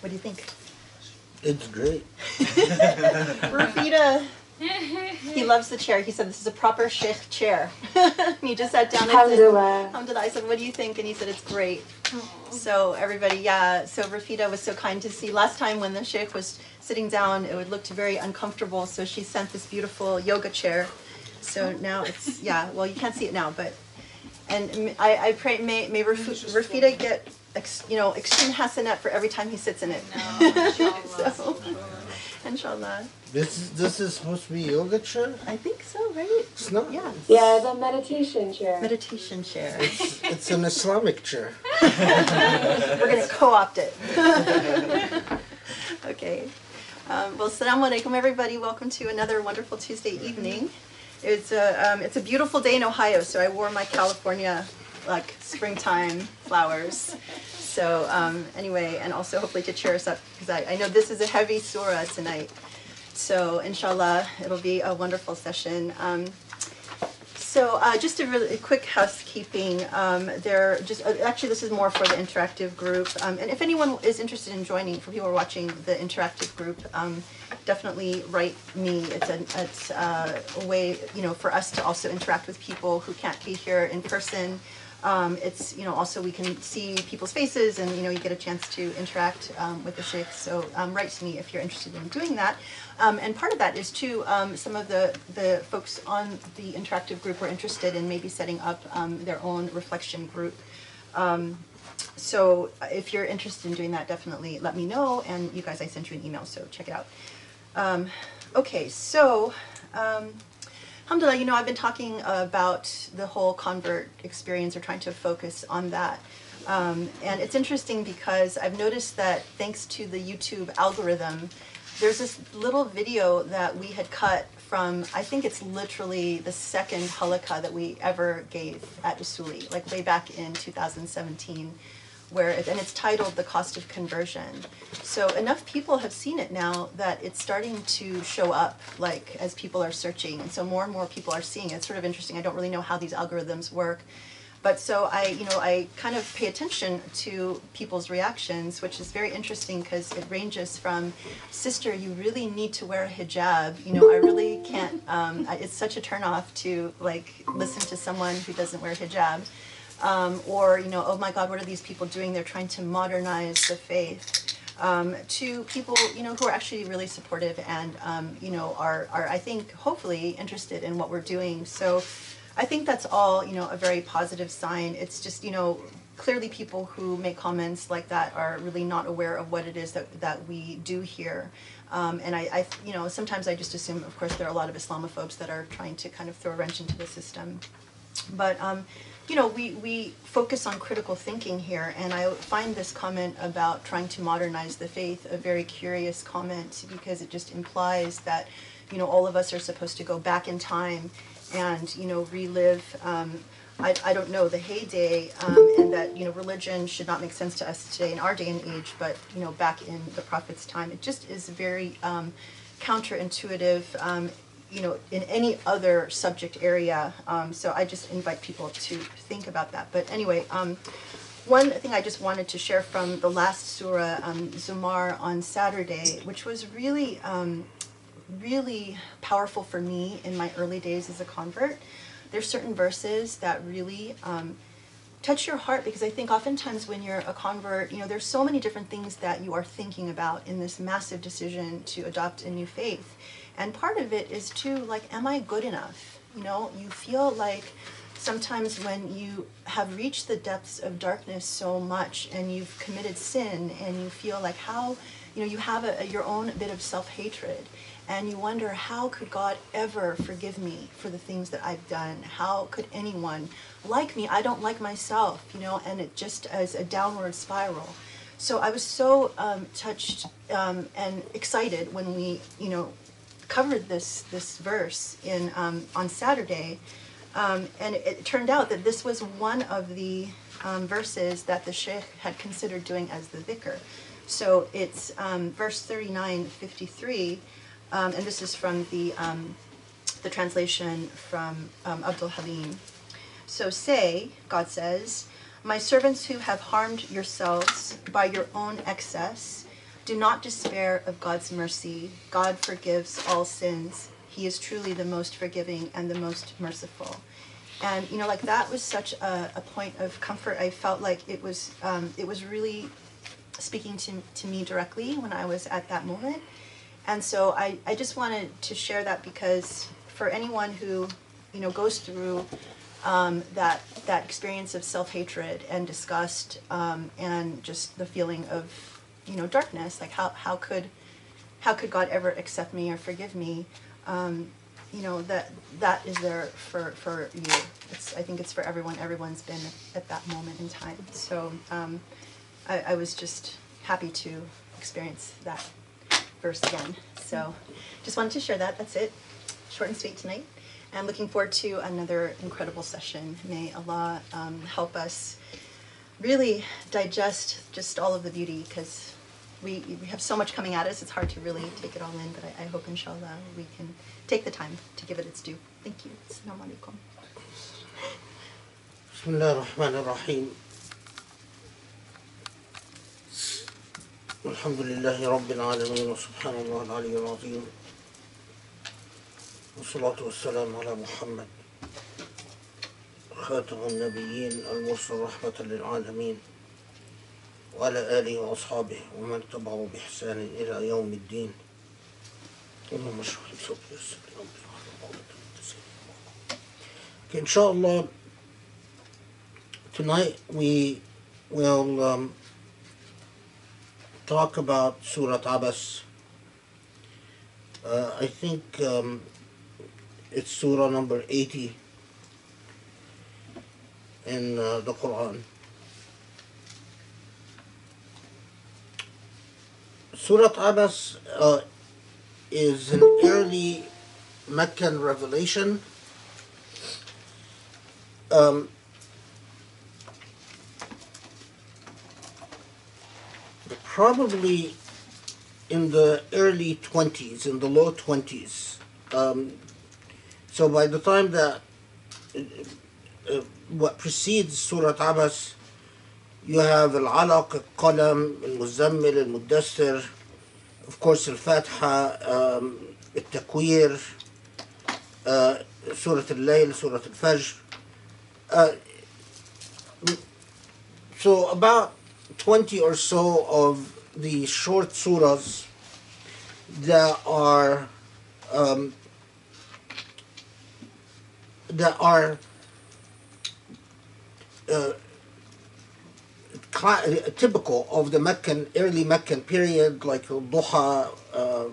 What do you think? It's great. Rafida, he loves the chair. He said this is a proper sheikh chair. he just sat down and said, Alhamdulillah. Alhamdulillah. I said, what do you think? And he said, it's great. So everybody, yeah. So Rafida was so kind to see. Last time when the sheikh was sitting down, it would look very uncomfortable. So she sent this beautiful yoga chair. So now it's, yeah, well, you can't see it now, but, and I pray, may, may Raf- Rafida get, ex, you know, extreme hasanat for every time he sits in it. so, inshallah. This is this is supposed to be yoga chair. I think so, right? It's not. Yeah. Yeah, the meditation chair. Meditation chair. It's, it's an Islamic chair. We're gonna co-opt it. okay. Um, well, assalamu alaikum, everybody. Welcome to another wonderful Tuesday evening. It's a um, it's a beautiful day in Ohio, so I wore my California like springtime flowers. So um, anyway, and also hopefully to cheer us up because I, I know this is a heavy surah tonight. So inshallah, it'll be a wonderful session. Um, so uh, just a really quick housekeeping. Um, there, just uh, actually, this is more for the interactive group. Um, and if anyone is interested in joining, for people are watching the interactive group, um, definitely write me. It's it's uh, a way you know for us to also interact with people who can't be here in person. Um, it's you know also we can see people's faces and you know you get a chance to interact um, with the sheikh. So um, write to me if you're interested in doing that. Um, and part of that is too um, some of the the folks on the interactive group were interested in maybe setting up um, their own reflection group. So if you're interested in doing that, definitely let me know. And you guys, I sent you an email, so check it out. Okay, so. Alhamdulillah, you know, I've been talking about the whole convert experience or trying to focus on that. Um, and it's interesting because I've noticed that thanks to the YouTube algorithm, there's this little video that we had cut from, I think it's literally the second halaqa that we ever gave at Usuli, like way back in 2017 where it, and it's titled the cost of conversion. So enough people have seen it now that it's starting to show up like as people are searching. And so more and more people are seeing it. It's sort of interesting. I don't really know how these algorithms work. But so i you know i kind of pay attention to people's reactions which is very interesting because it ranges from sister you really need to wear a hijab. You know i really can't um, it's such a turnoff to like listen to someone who doesn't wear hijab um, or you know, oh my God, what are these people doing? They're trying to modernize the faith. Um, to people, you know, who are actually really supportive and um, you know are are I think hopefully interested in what we're doing. So, I think that's all you know a very positive sign. It's just you know clearly people who make comments like that are really not aware of what it is that that we do here. Um, and I, I, you know, sometimes I just assume, of course, there are a lot of Islamophobes that are trying to kind of throw a wrench into the system but um, you know we, we focus on critical thinking here and i find this comment about trying to modernize the faith a very curious comment because it just implies that you know all of us are supposed to go back in time and you know relive um, I, I don't know the heyday um, and that you know religion should not make sense to us today in our day and age but you know back in the prophet's time. It just is very um, counterintuitive um, you know, in any other subject area. Um, so I just invite people to think about that. But anyway, um, one thing I just wanted to share from the last surah, um, Zumar, on Saturday, which was really, um, really powerful for me in my early days as a convert. There's certain verses that really um, touch your heart because I think oftentimes when you're a convert, you know, there's so many different things that you are thinking about in this massive decision to adopt a new faith. And part of it is too, like, am I good enough? You know, you feel like sometimes when you have reached the depths of darkness so much and you've committed sin and you feel like how, you know, you have a, your own bit of self hatred and you wonder how could God ever forgive me for the things that I've done? How could anyone like me? I don't like myself, you know, and it just as a downward spiral. So I was so um, touched um, and excited when we, you know, covered this this verse in um, on Saturday, um, and it, turned out that this was one of the um, verses that the sheikh had considered doing as the dhikr. So it's um, verse thirty nine fifty three, um, and this is from the the translation from Abdul Halim. So say, God says, My servants who have harmed yourselves by your own excess, Do not despair of God's mercy. God forgives all sins. He is truly the most forgiving and the most merciful. And you know, like that was such a, a point of comfort. I felt like it was um, it was really speaking to, to me directly when I was at that moment. And so I, I just wanted to share that because for anyone who, you know, goes through um, that that experience of self-hatred and disgust um, and just the feeling of, you know, darkness, like how, how could how could God ever accept me or forgive me? Um, you know, that that is there for, for you. It's I think it's for everyone. Everyone's been at that moment in time. So um, I, I was just happy to experience that verse again. So just wanted to share that. That's it. Short and sweet tonight. And looking forward to another incredible session. May Allah um, help us really digest just all of the beauty because we, we have so much coming at us. It's hard to really take it all in, but I, I hope inshallah we can take the time to give it its due. Thank you. Assalamu alaikum. بسم الله الرحمن الرحيم الحمد لله رب العالمين وسبحان الله العلي العظيم والصلاة والسلام على محمد خاتم النبيين المرسل رحمة للعالمين وعلى آله وأصحابه ومن تبعه بإحسان إلى يوم الدين اللهم اشرح لي صدري ويسر لي أمري Okay, inshallah, tonight we will um, talk about Surah Abasa. Uh, I think um, it's Surah number 80 in uh, the Quran. Surat Abasa uh, is an early Meccan revelation. Um, probably in the early 20s, in the low 20s. Um, so by the time that uh, uh, what precedes Surah Abasa, you have Al-Alaq, Al-Qalam, Al-Muzammil, Al-Muddassir, of course Al-Fatiha, um, Al-Takwir, uh, Surah Al-Layl, Surah Al-Fajr. Uh, so about 20 or so of the short surahs that are um, that are uh, typical of the Meccan early Meccan period, like Duha, uh,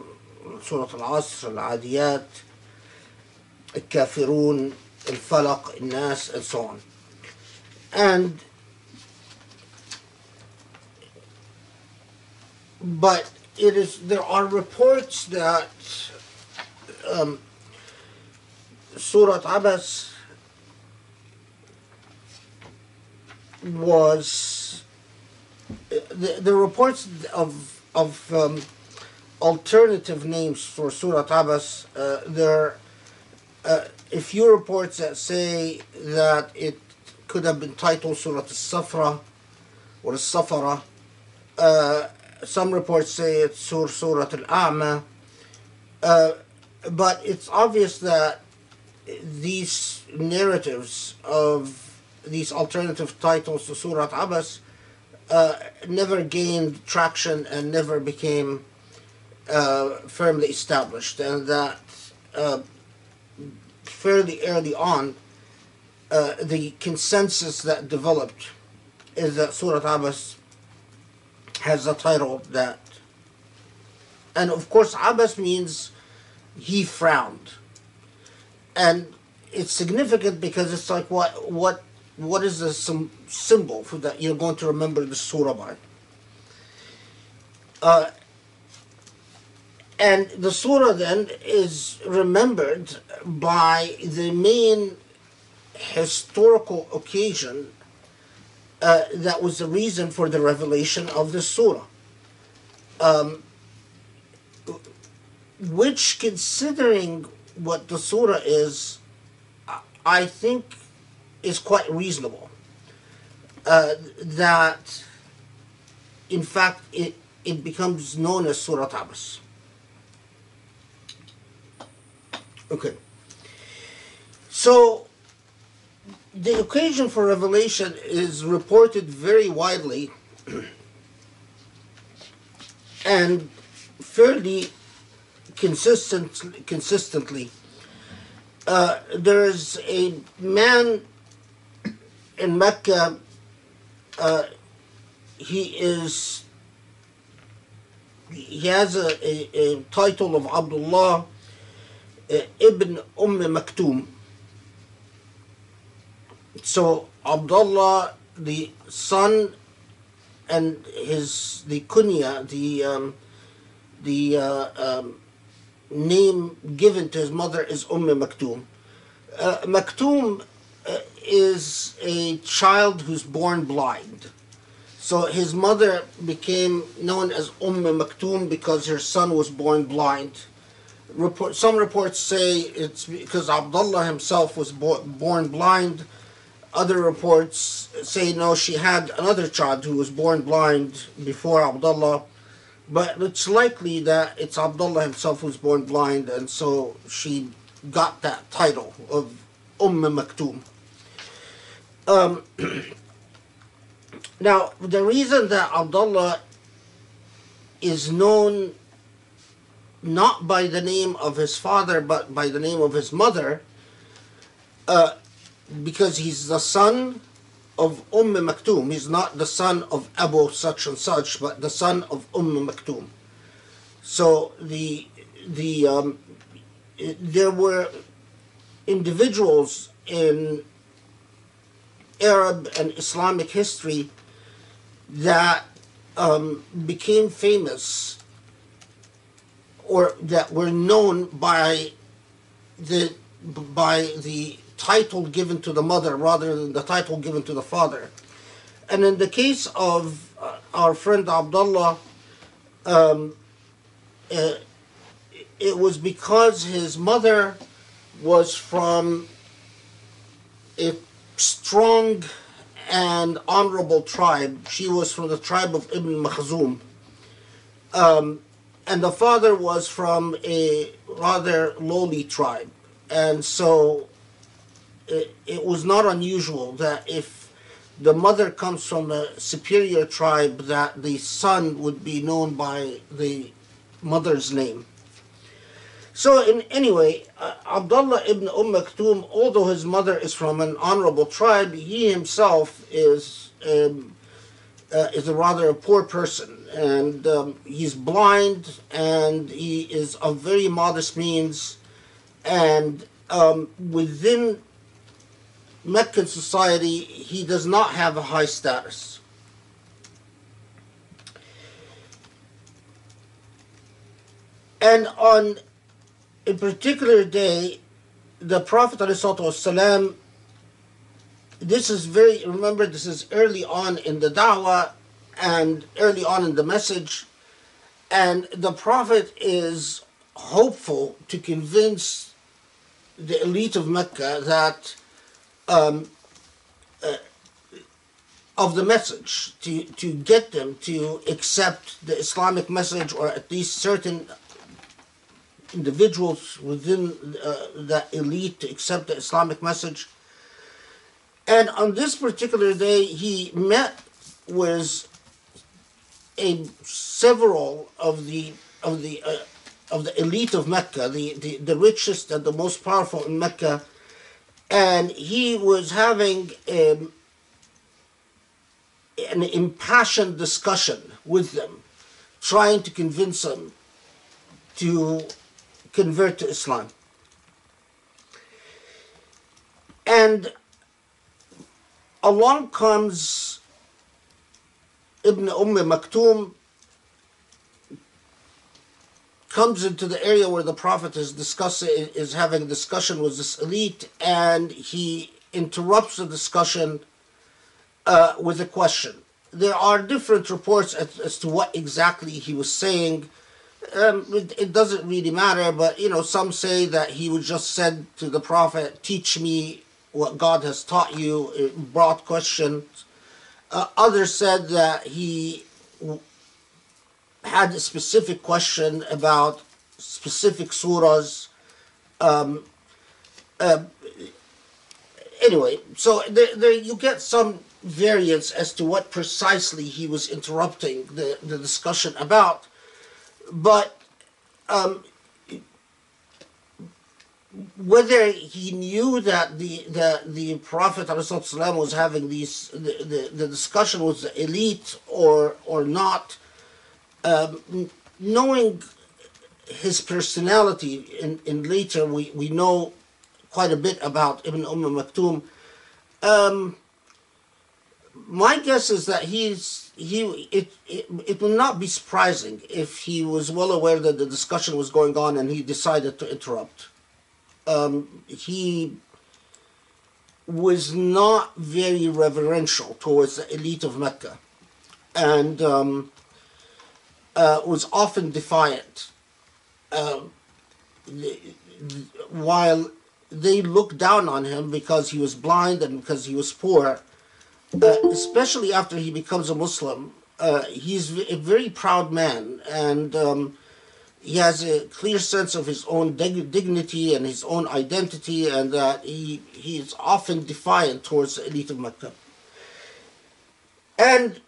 Surah Al-Asr, Al-Adiyat, Al-Kafirun, Al-Falaq, Al-Nas, and so on. And but it is there are reports that um, Surat Abasa was the, the reports of of um, alternative names for Surat Abasa. Uh, there uh, a few reports that say that it could have been titled Surat al-Safra or al-Safara. Uh, some reports say it's Sur Surat al-A'ma. Uh, but it's obvious that these narratives of these alternative titles to Surat Abasa uh, never gained traction and never became uh, firmly established, and that uh, fairly early on, uh, the consensus that developed is that Surat Abasa has a title that, and of course, Abasa means he frowned, and it's significant because it's like what what what is the some symbol for that you're going to remember the surah by. Uh, and the surah then is remembered by the main historical occasion uh, that was the reason for the revelation of the surah. Um, which, considering what the surah is, I think is quite reasonable. Uh, that, in fact, it it becomes known as Surah Abasa. Okay. So, the occasion for revelation is reported very widely and fairly consistent, consistently. Uh, there is a man in Mecca. Uh, he is. He has a, a, a title of Abdullah uh, ibn Umm Maktoum. So Abdullah, the son, and his the kunya, the um, the uh, um, name given to his mother is Umm Maktoum. Uh, Maktoum is a child who's born blind. So his mother became known as Umm Maktoum because her son was born blind. Report, some reports say it's because Abdullah himself was bo- born blind. Other reports say no, she had another child who was born blind before Abdullah. But it's likely that it's Abdullah himself who was born blind, and so she got that title of Umm Maktoum. Um, now, the reason that Abdullah is known not by the name of his father but by the name of his mother, uh, because he's the son of Umm Maktoum. He's not the son of Abu such and such, but the son of Umm Maktoum. So the the um, there were individuals in Arab and Islamic history that um, became famous or that were known by the by the title given to the mother rather than the title given to the father. And in the case of uh, our friend Abdullah, um, uh, it was because his mother was from a strong and honorable tribe. She was from the tribe of Ibn Makhzum. Um, and the father was from a rather lowly tribe. And so it, it was not unusual that if the mother comes from a superior tribe, that the son would be known by the mother's name. So, in anyway, uh, Abdullah ibn Umm Maktoum, although his mother is from an honorable tribe, he himself is um, uh, is a rather a poor person, and um, he's blind, and he is of very modest means, and um, within Meccan society, he does not have a high status. And on a particular day, the Prophet ﷺ, this is very, remember, this is early on in the da'wah and early on in the message, and the Prophet is hopeful to convince the elite of Mecca that um, uh, of the message to, to get them to accept the Islamic message or at least certain individuals within uh, the elite to accept the Islamic message. And on this particular day, he met with a several of the of the uh, of the elite of Mecca, the, the, the richest and the most powerful in Mecca, and he was having um, an impassioned discussion with them, trying to convince them to convert to Islam. And along comes Ibn Umm Maktoum, comes into the area where the Prophet is discussing is having a discussion with this elite, and he interrupts the discussion uh, with a question. There are different reports as, as to what exactly he was saying. Um, it, it, doesn't really matter, but you know, some say that he was just said to the Prophet, "Teach me what God has taught you." Brought questions. Uh, others said that he had a specific question about specific surahs. Um, uh, anyway, so there, there you get some variance as to what precisely he was interrupting the, the discussion about, but um, whether he knew that the the, the Prophet was having these the, the, the discussion with the elite or or not, um, knowing his personality in, in later we, we know quite a bit about Ibn Umm Maktoum. Um, my guess is that he's he it, it it will not be surprising if he was well aware that the discussion was going on and he decided to interrupt. Um, he was not very reverential towards the elite of Mecca, and um, uh, was often defiant. Um, the- while they looked down on him because he was blind and because he was poor, especially after he becomes a Muslim, uh, he's a very proud man and um, he has a clear sense of his own dig- dignity and his own identity, and that he, he is often defiant towards the elite of Mecca. And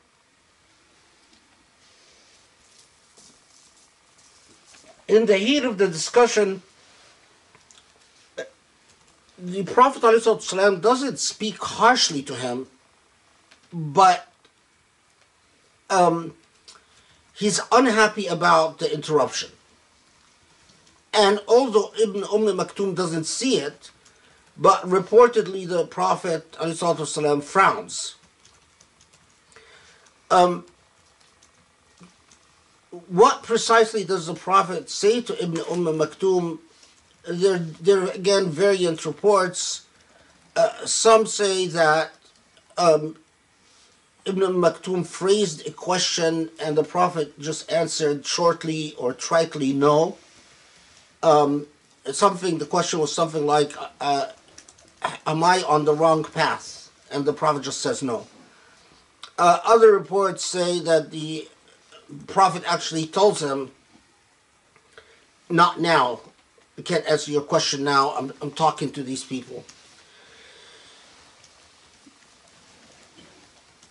in the heat of the discussion, the Prophet ﷺ doesn't speak harshly to him, but um, he's unhappy about the interruption. And although Ibn Umm Maktoum doesn't see it, but reportedly the Prophet ﷺ frowns. Um, what precisely does the Prophet say to Ibn Umm Maktoum? There, there are again variant reports. Uh, some say that um, Ibn Maktoum phrased a question and the Prophet just answered shortly or tritely no. Um, something, the question was something like, uh, Am I on the wrong path? And the Prophet just says no. Uh, other reports say that the Prophet actually tells him, Not now. I can't answer your question now. I'm, I'm talking to these people.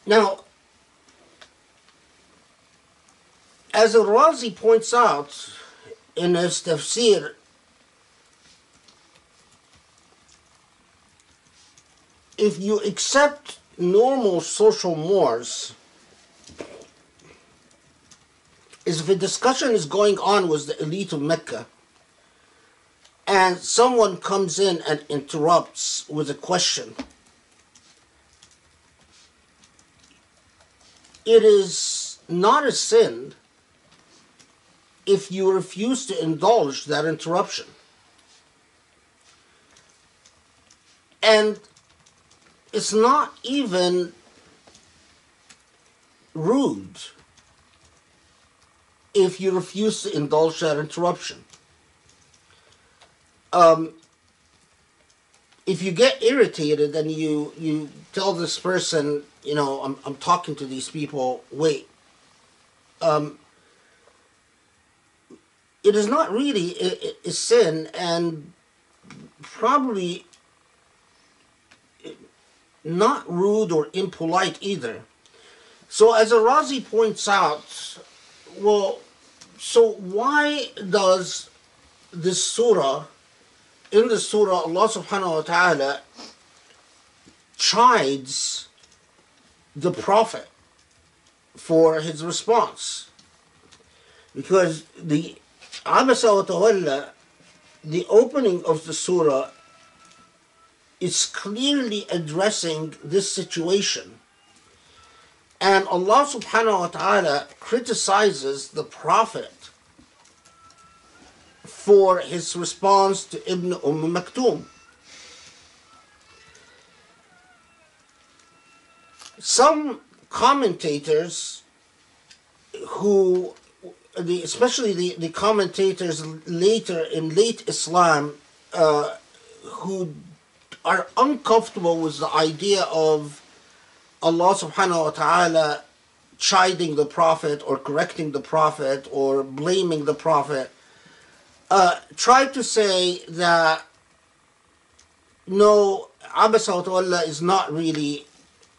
Now, as Al-Razi points out in his tafsir, if you accept normal social mores, is if a discussion is going on with the elite of Mecca, and someone comes in and interrupts with a question, it is not a sin if you refuse to indulge that interruption. And it's not even rude if you refuse to indulge that interruption. Um, if you get irritated and you you tell this person, you know, I'm I'm talking to these people, wait. Um, it is not really a, a- sin and probably not rude or impolite either. So as Al-Razi points out, well, so why does this surah, in the surah, Allah subhanahu wa ta'ala chides the Prophet for his response? Because the Abasa wa Tawalla, the opening of the surah is clearly addressing this situation. And Allah subhanahu wa ta'ala criticizes the Prophet for his response to Ibn Umm Maktoum. Some commentators who the, especially the, the commentators later in late Islam uh, who are uncomfortable with the idea of Allah subhanahu wa ta'ala chiding the prophet or correcting the prophet or blaming the prophet uh, tried to say that no, Tawalla is not really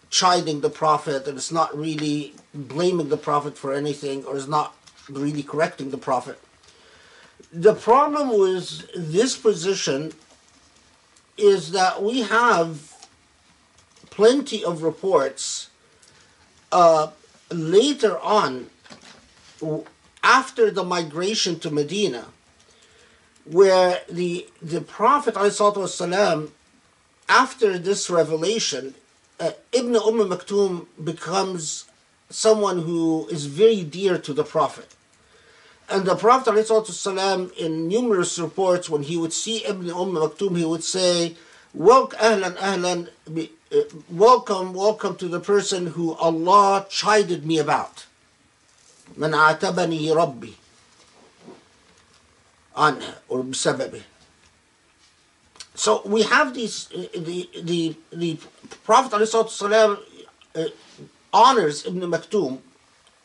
chiding the prophet and it's not really blaming the prophet for anything or is not really correcting the prophet. The problem with this position is that we have plenty of reports uh, later on, after the migration to Medina, where the the Prophet ﷺ, after this revelation, uh, Ibn Umm Maktoum becomes someone who is very dear to the Prophet. And the Prophet ﷺ, in numerous reports, when he would see Ibn Umm Maktoum, he would say, Welcome, ahlan, ahlan, be- uh, welcome, welcome to the person who Allah chided me about. من عاتبني ربي عنه or بسببه. so we have these, uh, the, the, the Prophet ﷺ, uh, honors Ibn Maktoum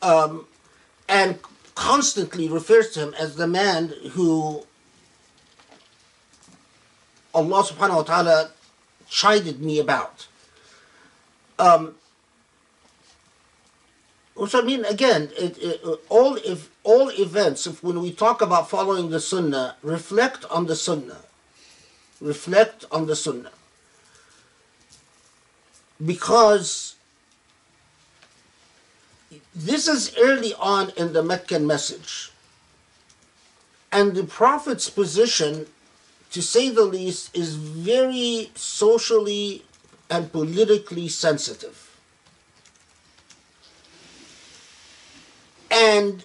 um, and constantly refers to him as the man who Allah subhanahu wa ta'ala chided me about. Um, which I mean, again, it, it, uh, all if all events, if when we talk about following the Sunnah, reflect on the Sunnah, reflect on the Sunnah, because this is early on in the Meccan message, and the Prophet's position, to say the least, is very socially and politically sensitive. And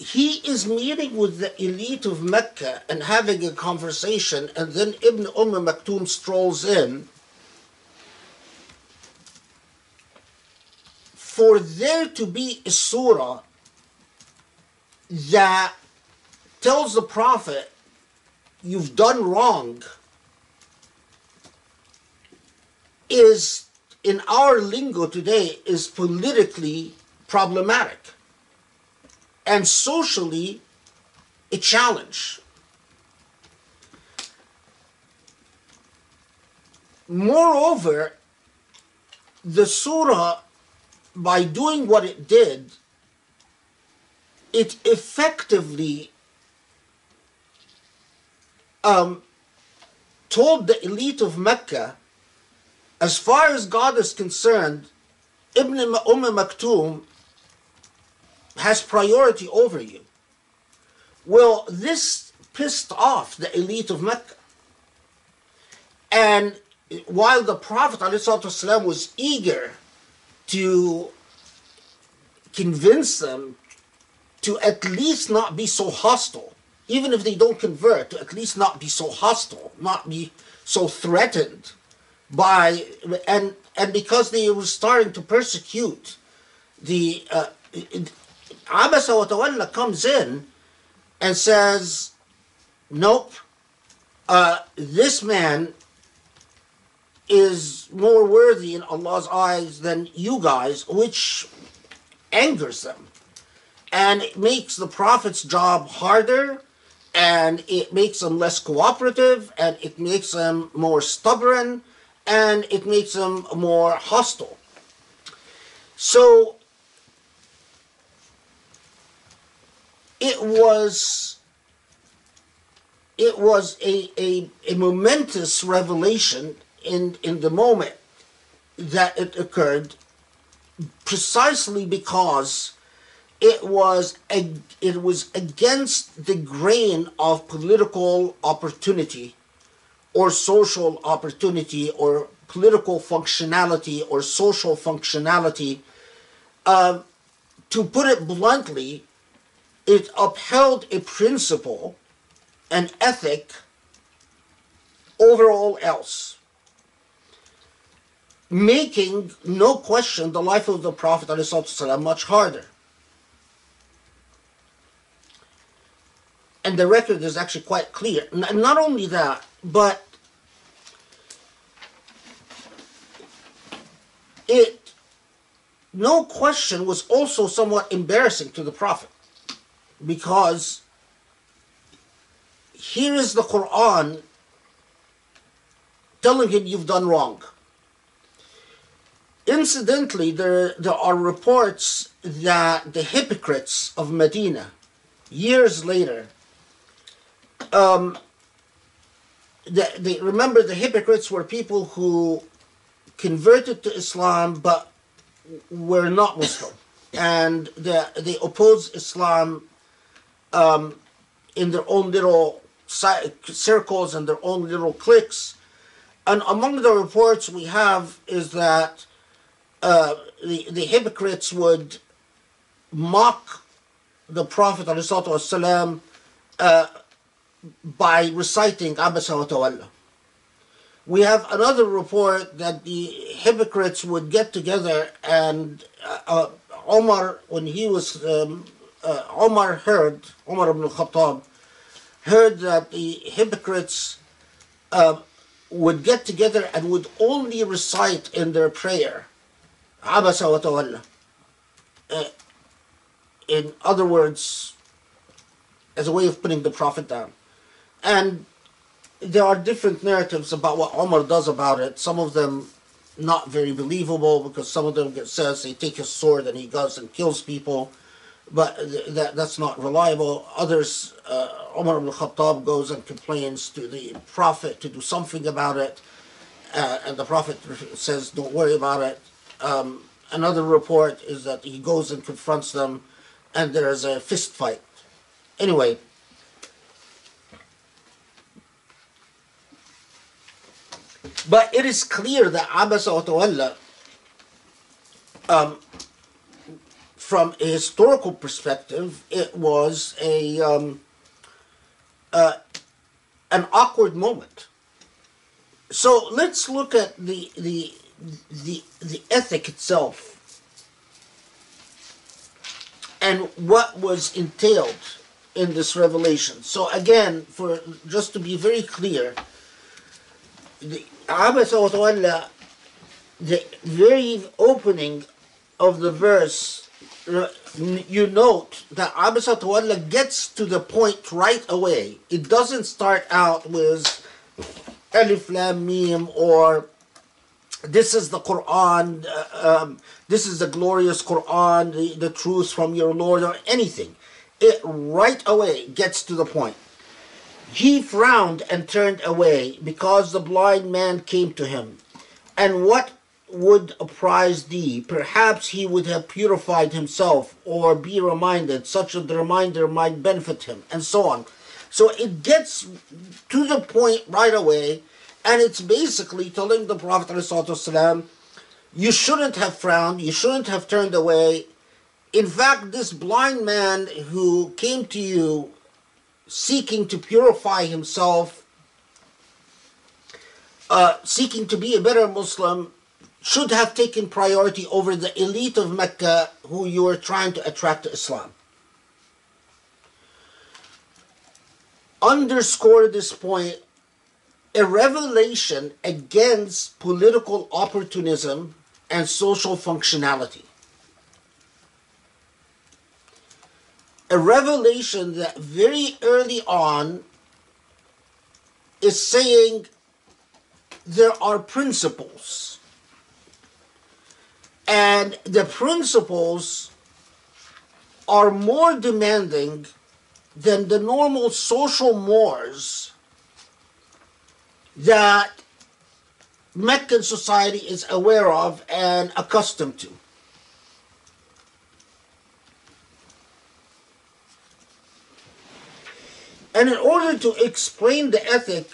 he is meeting with the elite of Mecca and having a conversation, and then Ibn Umm Maktoum strolls in. For there to be a surah that tells the Prophet, You've done wrong, is in our lingo today is politically problematic and socially a challenge. Moreover, the surah, by doing what it did, it effectively um, told the elite of Mecca, as far as God is concerned, Ibn Umm Maktoum has priority over you. Well, this pissed off the elite of Mecca. And while the Prophet ﷺ was eager to convince them to at least not be so hostile, even if they don't convert, to at least not be so hostile, not be so threatened by, and, and because they were starting to persecute the, uh, Abasa wa Tawalla comes in and says, Nope, uh, this man is more worthy in Allah's eyes than you guys, which angers them. And it makes the Prophet's job harder, and it makes them less cooperative, and it makes them more stubborn, and it makes them more hostile. So it was it was a, a, a momentous revelation in, in the moment that it occurred precisely because it was it was against the grain of political opportunity or social opportunity or political functionality or social functionality. Uh, to put it bluntly it upheld a principle, an ethic, over all else, making, no question, the life of the Prophet ﷺ much harder. And the record is actually quite clear. Not only that, but it no question, was also somewhat embarrassing to the Prophet because here is the Quran telling him you've done wrong. Incidentally, there, there are reports that the hypocrites of Medina, years later, um, the, they, remember the hypocrites were people who converted to Islam but were not Muslim. And the, they opposed Islam um, in their own little ci- circles and their own little cliques. And among the reports we have is that uh, the, the hypocrites would mock the Prophet والسلام, uh, by reciting Abasa wa Tawalla. We have another report that the hypocrites would get together and uh, uh, Omar, when he was, um, uh, Omar heard, Omar ibn al-Khattab, heard that the hypocrites uh, would get together and would only recite in their prayer Abasa wa Tawalla. Uh, in other words, as a way of putting the Prophet down. And there are different narratives about what Omar does about it. Some of them not very believable because some of them get says they take his sword and he goes and kills people, but that that's not reliable. Others, uh, Omar ibn Khattab goes and complains to the Prophet to do something about it, uh, and the Prophet says, "Don't worry about it." Um, another report is that he goes and confronts them, and there is a fist fight. Anyway. But it is clear that Abasa um, from a historical perspective, it was a um, uh, an awkward moment. So let's look at the the the the ethic itself and what was entailed in this revelation. So again, for just to be very clear, the the very opening of the verse, you note that Abasa wa Tawalla gets to the point right away. It doesn't start out with Alif Lam Mim or this is the Quran, uh, um, this is the glorious Quran, the, the truth from your Lord, or anything. It right away gets to the point. He frowned and turned away because the blind man came to him. And what would apprise thee? Perhaps he would have purified himself or be reminded, such a reminder might benefit him, and so on. So it gets to the point right away, and it's basically telling the Prophet you shouldn't have frowned, you shouldn't have turned away. In fact, this blind man who came to you seeking to purify himself, uh, seeking to be a better Muslim, should have taken priority over the elite of Mecca who you were trying to attract to Islam. Underscore this point a revelation against political opportunism and social functionality. A revelation that very early on is saying there are principles. And the principles are more demanding than the normal social mores that Meccan society is aware of and accustomed to. And in order to explain the ethic,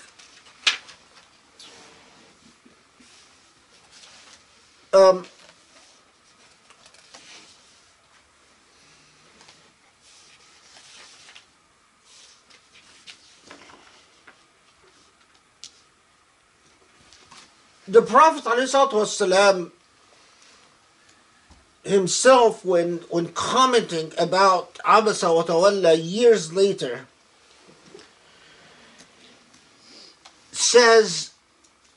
um, the Prophet ﷺ himself, when, when commenting about Abasa wa Tawalla years later, says,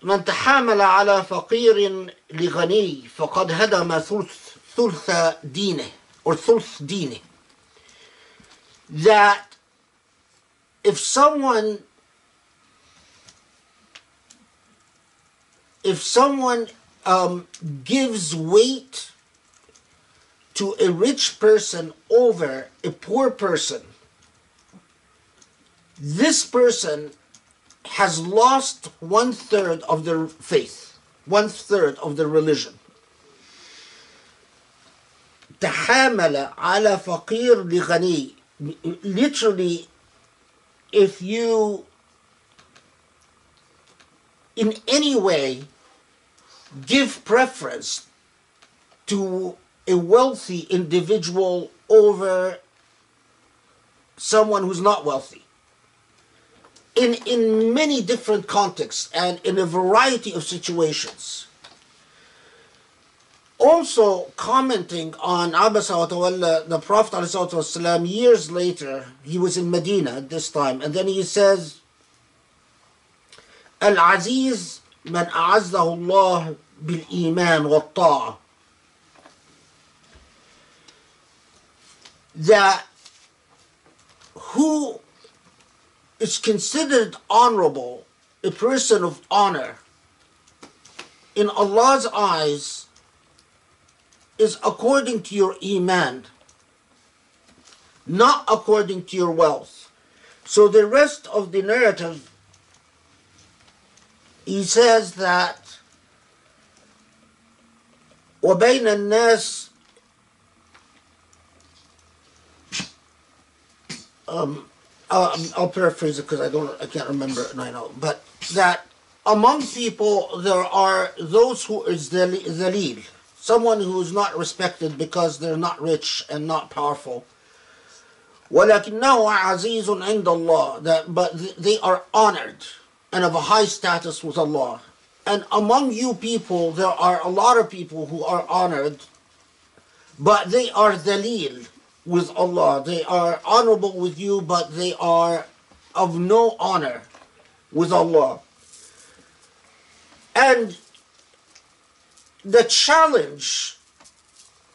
من تحامل على فقير لغني فقد هدم ثلث thultha dine or thulth dine. That if someone if someone um, gives weight to a rich person over a poor person, this person has lost one third of their faith, one third of their religion. تحامل على فقير لغني literally if you in any way give preference to a wealthy individual over someone who's not wealthy. In in many different contexts and in a variety of situations. Also commenting on Abasa the Prophet years later, he was in Medina at this time, and then he says, Al-Aziz man a'azzahu Allah bil-iman wa That who is considered honorable, a person of honor, in Allah's eyes, is according to your iman, not according to your wealth. So the rest of the narrative, he says that وبين الناس um, I'll, I'll paraphrase it because I don't, I can't remember it right now. But that among people there are those who is zalil, someone who is not respected because they're not rich and not powerful. وَلَكِنَّهُ عَزِيزٌ عِنْدَ اللَّهِ that, But they are honored and of a high status with Allah. And among you people, there are a lot of people who are honored, but they are dalil with Allah. They are honorable with you, but they are of no honor with Allah. And the challenge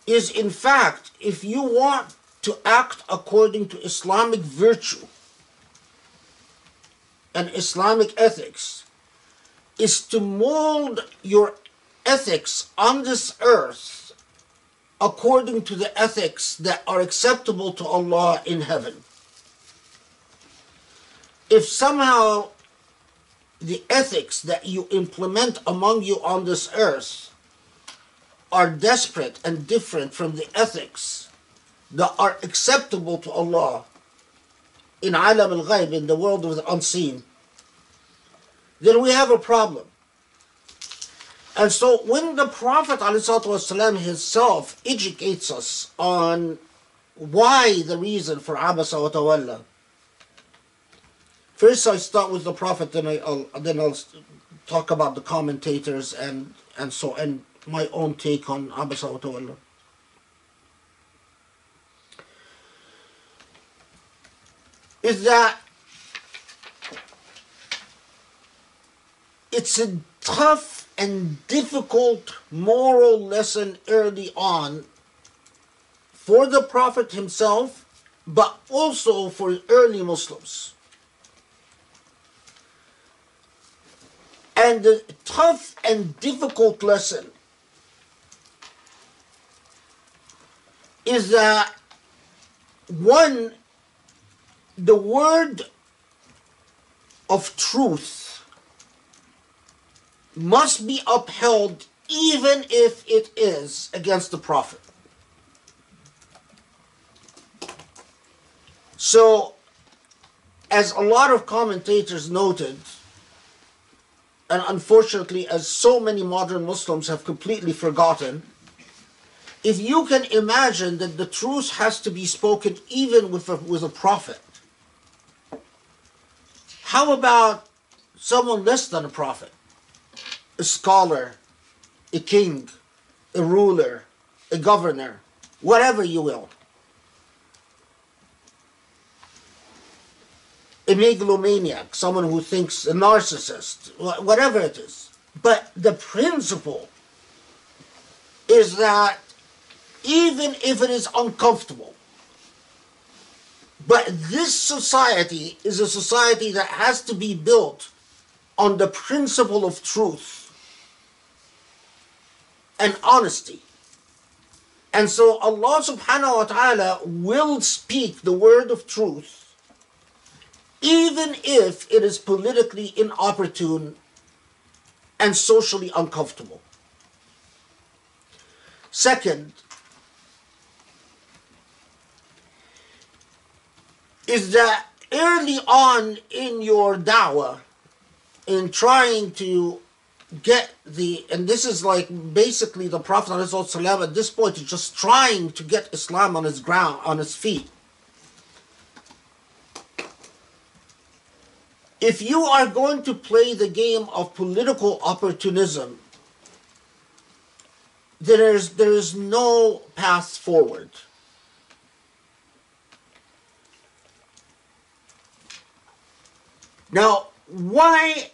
is, in fact, if you want to act according to Islamic virtue and Islamic ethics, is to mold your ethics on this earth according to the ethics that are acceptable to Allah in heaven. If somehow the ethics that you implement among you on this earth are desperate and different from the ethics that are acceptable to Allah in alam al-ghayb, in the world of the unseen, then we have a problem. And so when the Prophet ﷺ himself educates us on why the reason for Abasa wa Tawalla, first I start with the Prophet, then I'll, then I'll talk about the commentators and, and so and my own take on Abasa wa Tawalla. Is that it's a tough and difficult moral lesson early on for the Prophet himself, but also for early Muslims. And the tough and difficult lesson is that one, the word of truth must be upheld even if it is against the prophet. So, as a lot of commentators noted, and unfortunately, as so many modern Muslims have completely forgotten, if you can imagine that the truth has to be spoken even with a, with a prophet, how about someone less than a prophet? A scholar, a king, a ruler, a governor, whatever you will. A megalomaniac, someone who thinks a narcissist, whatever it is. But the principle is that even if it is uncomfortable. But this society is a society that has to be built on the principle of truth and honesty. And so Allah subhanahu wa ta'ala will speak the word of truth even if it is politically inopportune and socially uncomfortable. Second, is that early on in your da'wah, in trying to get the, and this is like basically the Prophet ﷺ at this point is just trying to get Islam on his ground, on his feet. If you are going to play the game of political opportunism, there is, there is no path forward. Now, why,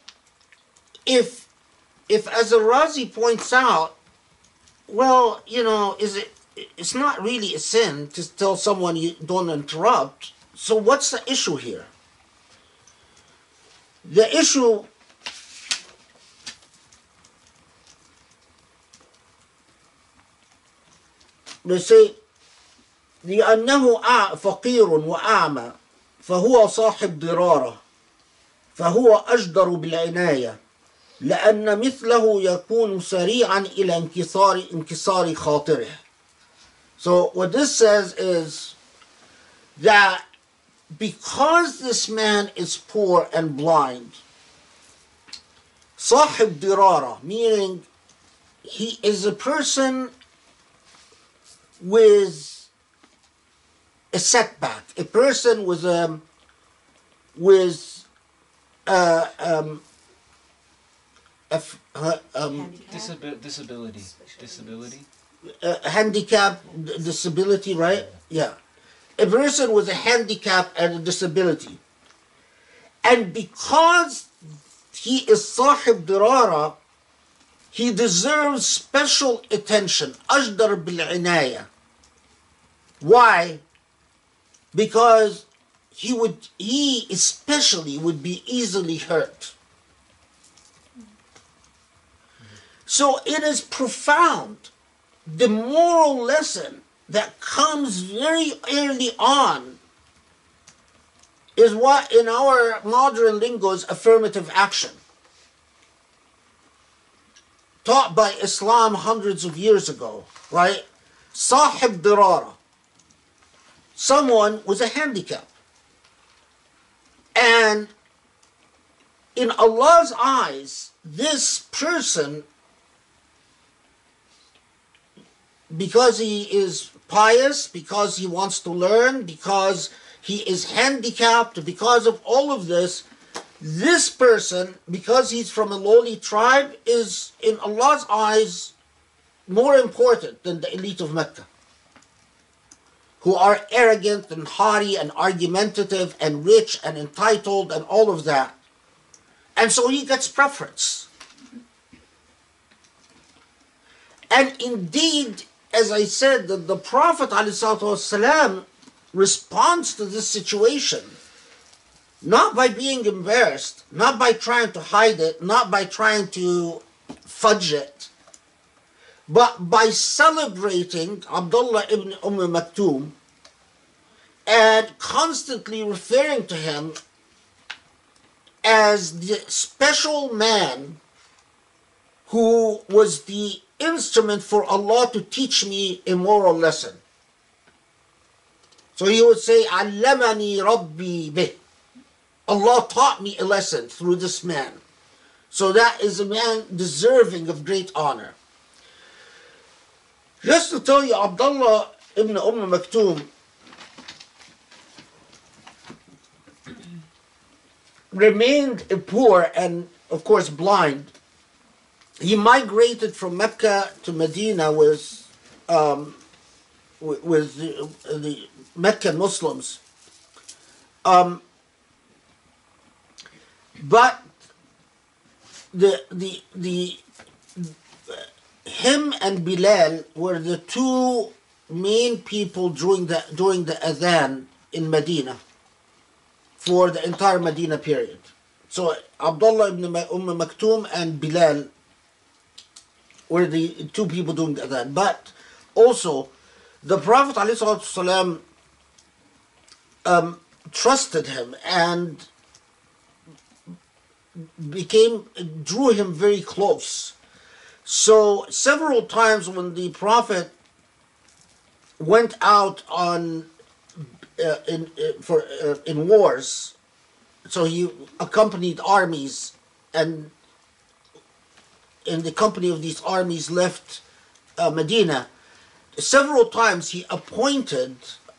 if, if as Al-Razi points out, well, you know, is it, it's not really a sin to tell someone you don't interrupt. So what's the issue here? The issue they say لأنه فقير وأعمى فهو صاحب ضرارة فهو أجدر بالعناية لأن مثله يكون سريعا إلى انكسار انكسار خاطره. So what this says is that because this man is poor and blind, صاحب ضرارة, meaning he is a person with a setback, a person with a with uh, um, uh, um, Disab- disability, disability, uh, handicap, disability, right? Yeah. yeah. A person with a handicap and a disability. And because he is sahib dirara, he deserves special attention. Ajdar bil Why? Because he would, he especially would be easily hurt. So it is profound the moral lesson that comes very early on is what in our modern lingo is affirmative action. Taught by Islam hundreds of years ago, right? Sahib dirara. Someone with a handicap. And in Allah's eyes, this person because he is pious, because he wants to learn, because he is handicapped, because of all of this, this person, because he's from a lowly tribe, is in Allah's eyes more important than the elite of Mecca, who are arrogant and haughty and argumentative and rich and entitled and all of that. And so he gets preference. And indeed, as I said, that the Prophet ﷺ responds to this situation not by being embarrassed, not by trying to hide it, not by trying to fudge it, but by celebrating Abdullah ibn Umm Maktoum and constantly referring to him as the special man who was the instrument for Allah to teach me a moral lesson. So he would say, Allamani Rabbi bih. Allah taught me a lesson through this man. So that is a man deserving of great honor. Just to tell you, Abdullah ibn Umm Maktoum remained poor and, of course, blind he migrated from Mecca to Medina with um, with, the, the Meccan Muslims. Um, but the the the him and Bilal were the two main people during the during the adhan in Medina for the entire Medina period. So Abdullah ibn Umm Maktoum and Bilal were the two people doing the adhan. But also, the Prophet ﷺ, um, trusted him and became drew him very close. So several times when the Prophet went out on uh, in uh, for uh, in wars, so he accompanied armies and in the company of these armies left uh, Medina. Several times he appointed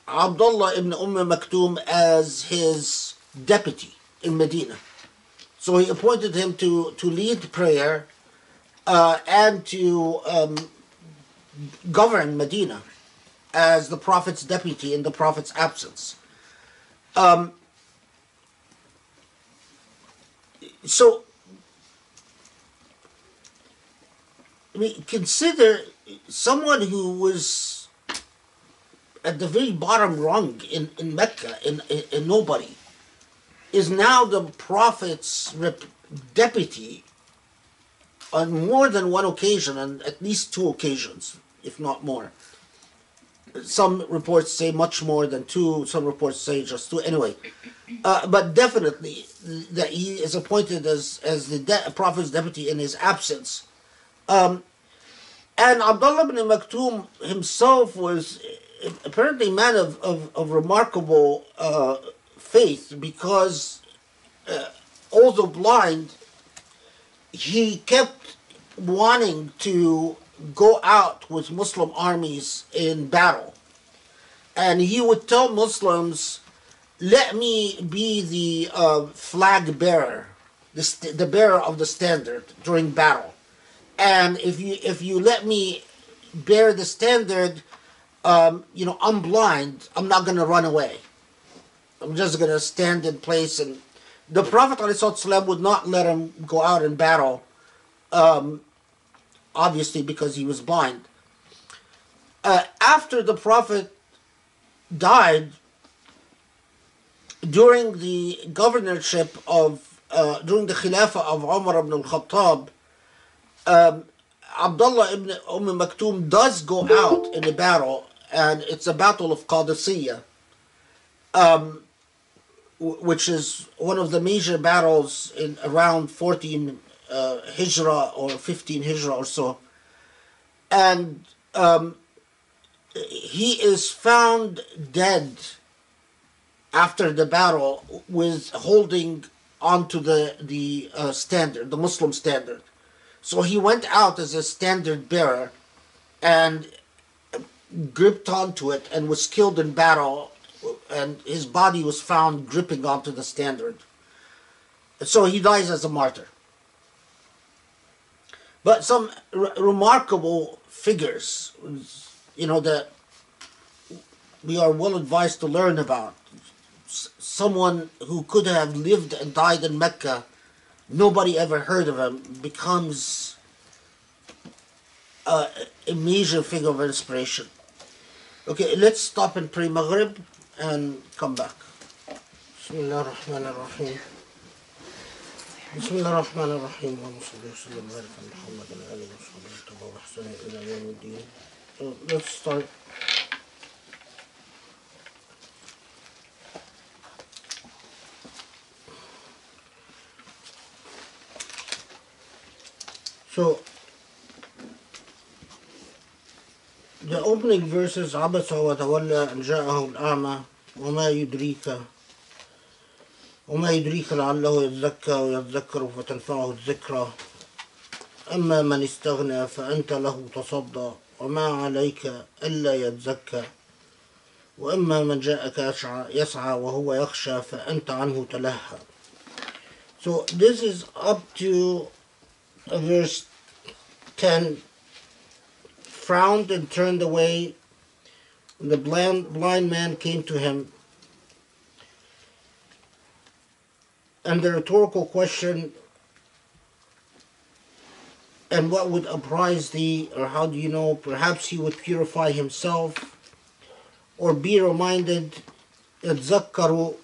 Abdullah ibn Umm Maktoum as his deputy in Medina. So he appointed him to, to lead prayer uh, and to um, govern Medina as the Prophet's deputy in the Prophet's absence. Um, so, I mean, consider someone who was at the very bottom rung in, in Mecca, in, in, in nobody, is now the Prophet's rep- deputy on more than one occasion, and at least two occasions, if not more. Some reports say much more than two, some reports say just two. Anyway, uh, but definitely that he is appointed as, as the de- Prophet's deputy in his absence. Um, and Abdullah ibn Maktoum himself was apparently a man of, of, of remarkable uh, faith because uh, although blind, he kept wanting to go out with Muslim armies in battle. And he would tell Muslims, let me be the uh, flag bearer, the, the bearer of the standard during battle. And if you if you let me bear the standard, um, you know, I'm blind. I'm not going to run away. I'm just going to stand in place. And the Prophet ﷺ would not let him go out in battle, um, obviously because he was blind. Uh, after the Prophet died, during the governorship of, uh, during the Khilafah of Umar ibn al-Khattab, um, Abdullah ibn Umm Maktoum does go out in a battle, and it's a battle of Qadisiyah, um, which is one of the major battles in around 14 uh, Hijrah or 15 Hijrah or so. And um, he is found dead after the battle with holding onto the, the uh, standard, the Muslim standard. So he went out as a standard bearer and gripped onto it and was killed in battle, and his body was found gripping onto the standard. So he dies as a martyr. But some re- remarkable figures, you know, that we are well advised to learn about. S- someone who could have lived and died in Mecca nobody ever heard of him becomes uh, a major figure of inspiration. Okay, let's stop and pray Maghrib and come back. بسم الله الرحمن الرحيم بسم الله الرحمن الرحيم اللهم صل وسلم وبارك على محمد وعلى اله وصحبه وتابعوا واحسن الى يوم الدين. So let's start. So, the opening verses عبس وتولى أن جاءه الأعمى وما يدريك وما يدريك لعله يزكى ويذكر فتنفعه الذكرى. أما من استغنى فأنت له تصدى وما عليك ألا يتزكى وأما من جاءك يسعى, وهو يخشى فأنت عنه تلهى. So this is up to verse 10 frowned and turned away the blind, blind man came to him and the rhetorical question and what would apprise thee or how do you know perhaps he would purify himself or be reminded يتذكروا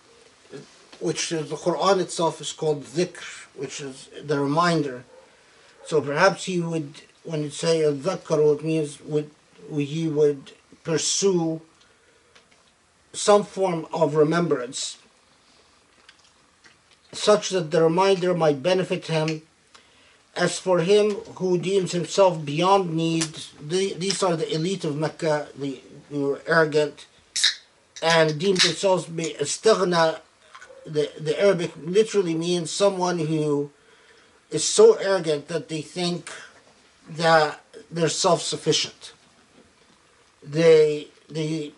which is the Quran itself is called dhikr which is the reminder so perhaps he would when you say يتذكروا it means would he would pursue some form of remembrance such that the reminder might benefit him as for him who deems himself beyond need, the, these are the elite of Mecca, the are arrogant, and deem themselves be istaghna. The, the Arabic literally means someone who is so arrogant that they think that they're self-sufficient They, they,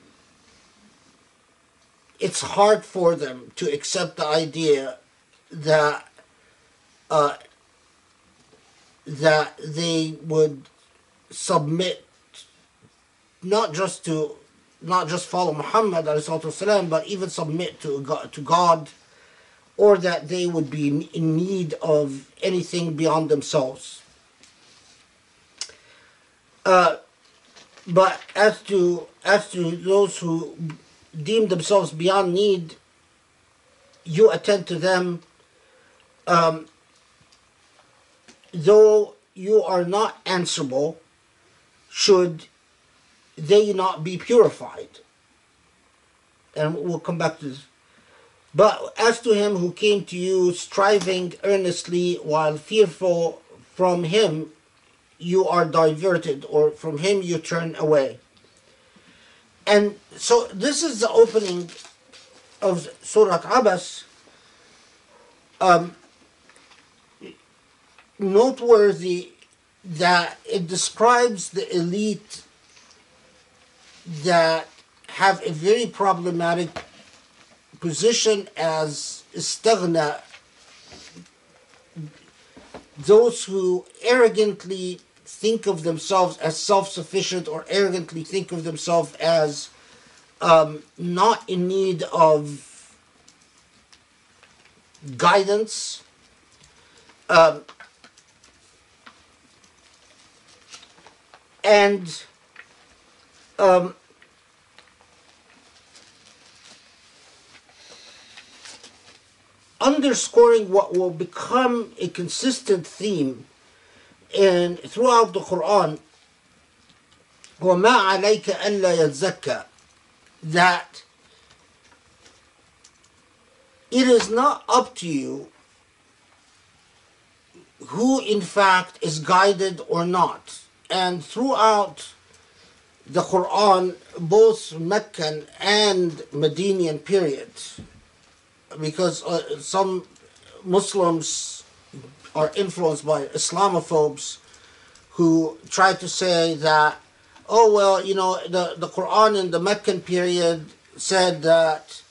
it's hard for them to accept the idea that uh, that they would submit not just to not just follow Muhammad والسلام, but even submit to God, to God or that they would be in need of anything beyond themselves. Uh, but as to as to those who deem themselves beyond need, you attend to them um, though you are not answerable, should they not be purified? And we'll come back to this. But as to him who came to you striving earnestly while fearful from him, you are diverted, or from him you turn away. And so this is the opening of Surah Abasa. Um, noteworthy that it describes the elite that have a very problematic position as istaghna, those who arrogantly think of themselves as self-sufficient or arrogantly think of themselves as um, not in need of guidance. Um, and um, underscoring what will become a consistent theme in throughout the Quran وما عليك ألا يتزكى that it is not up to you who in fact is guided or not and throughout the Quran, both Meccan and Medinian period, because uh, some Muslims are influenced by Islamophobes who try to say that, oh well, you know, the, the Quran in the Meccan period said that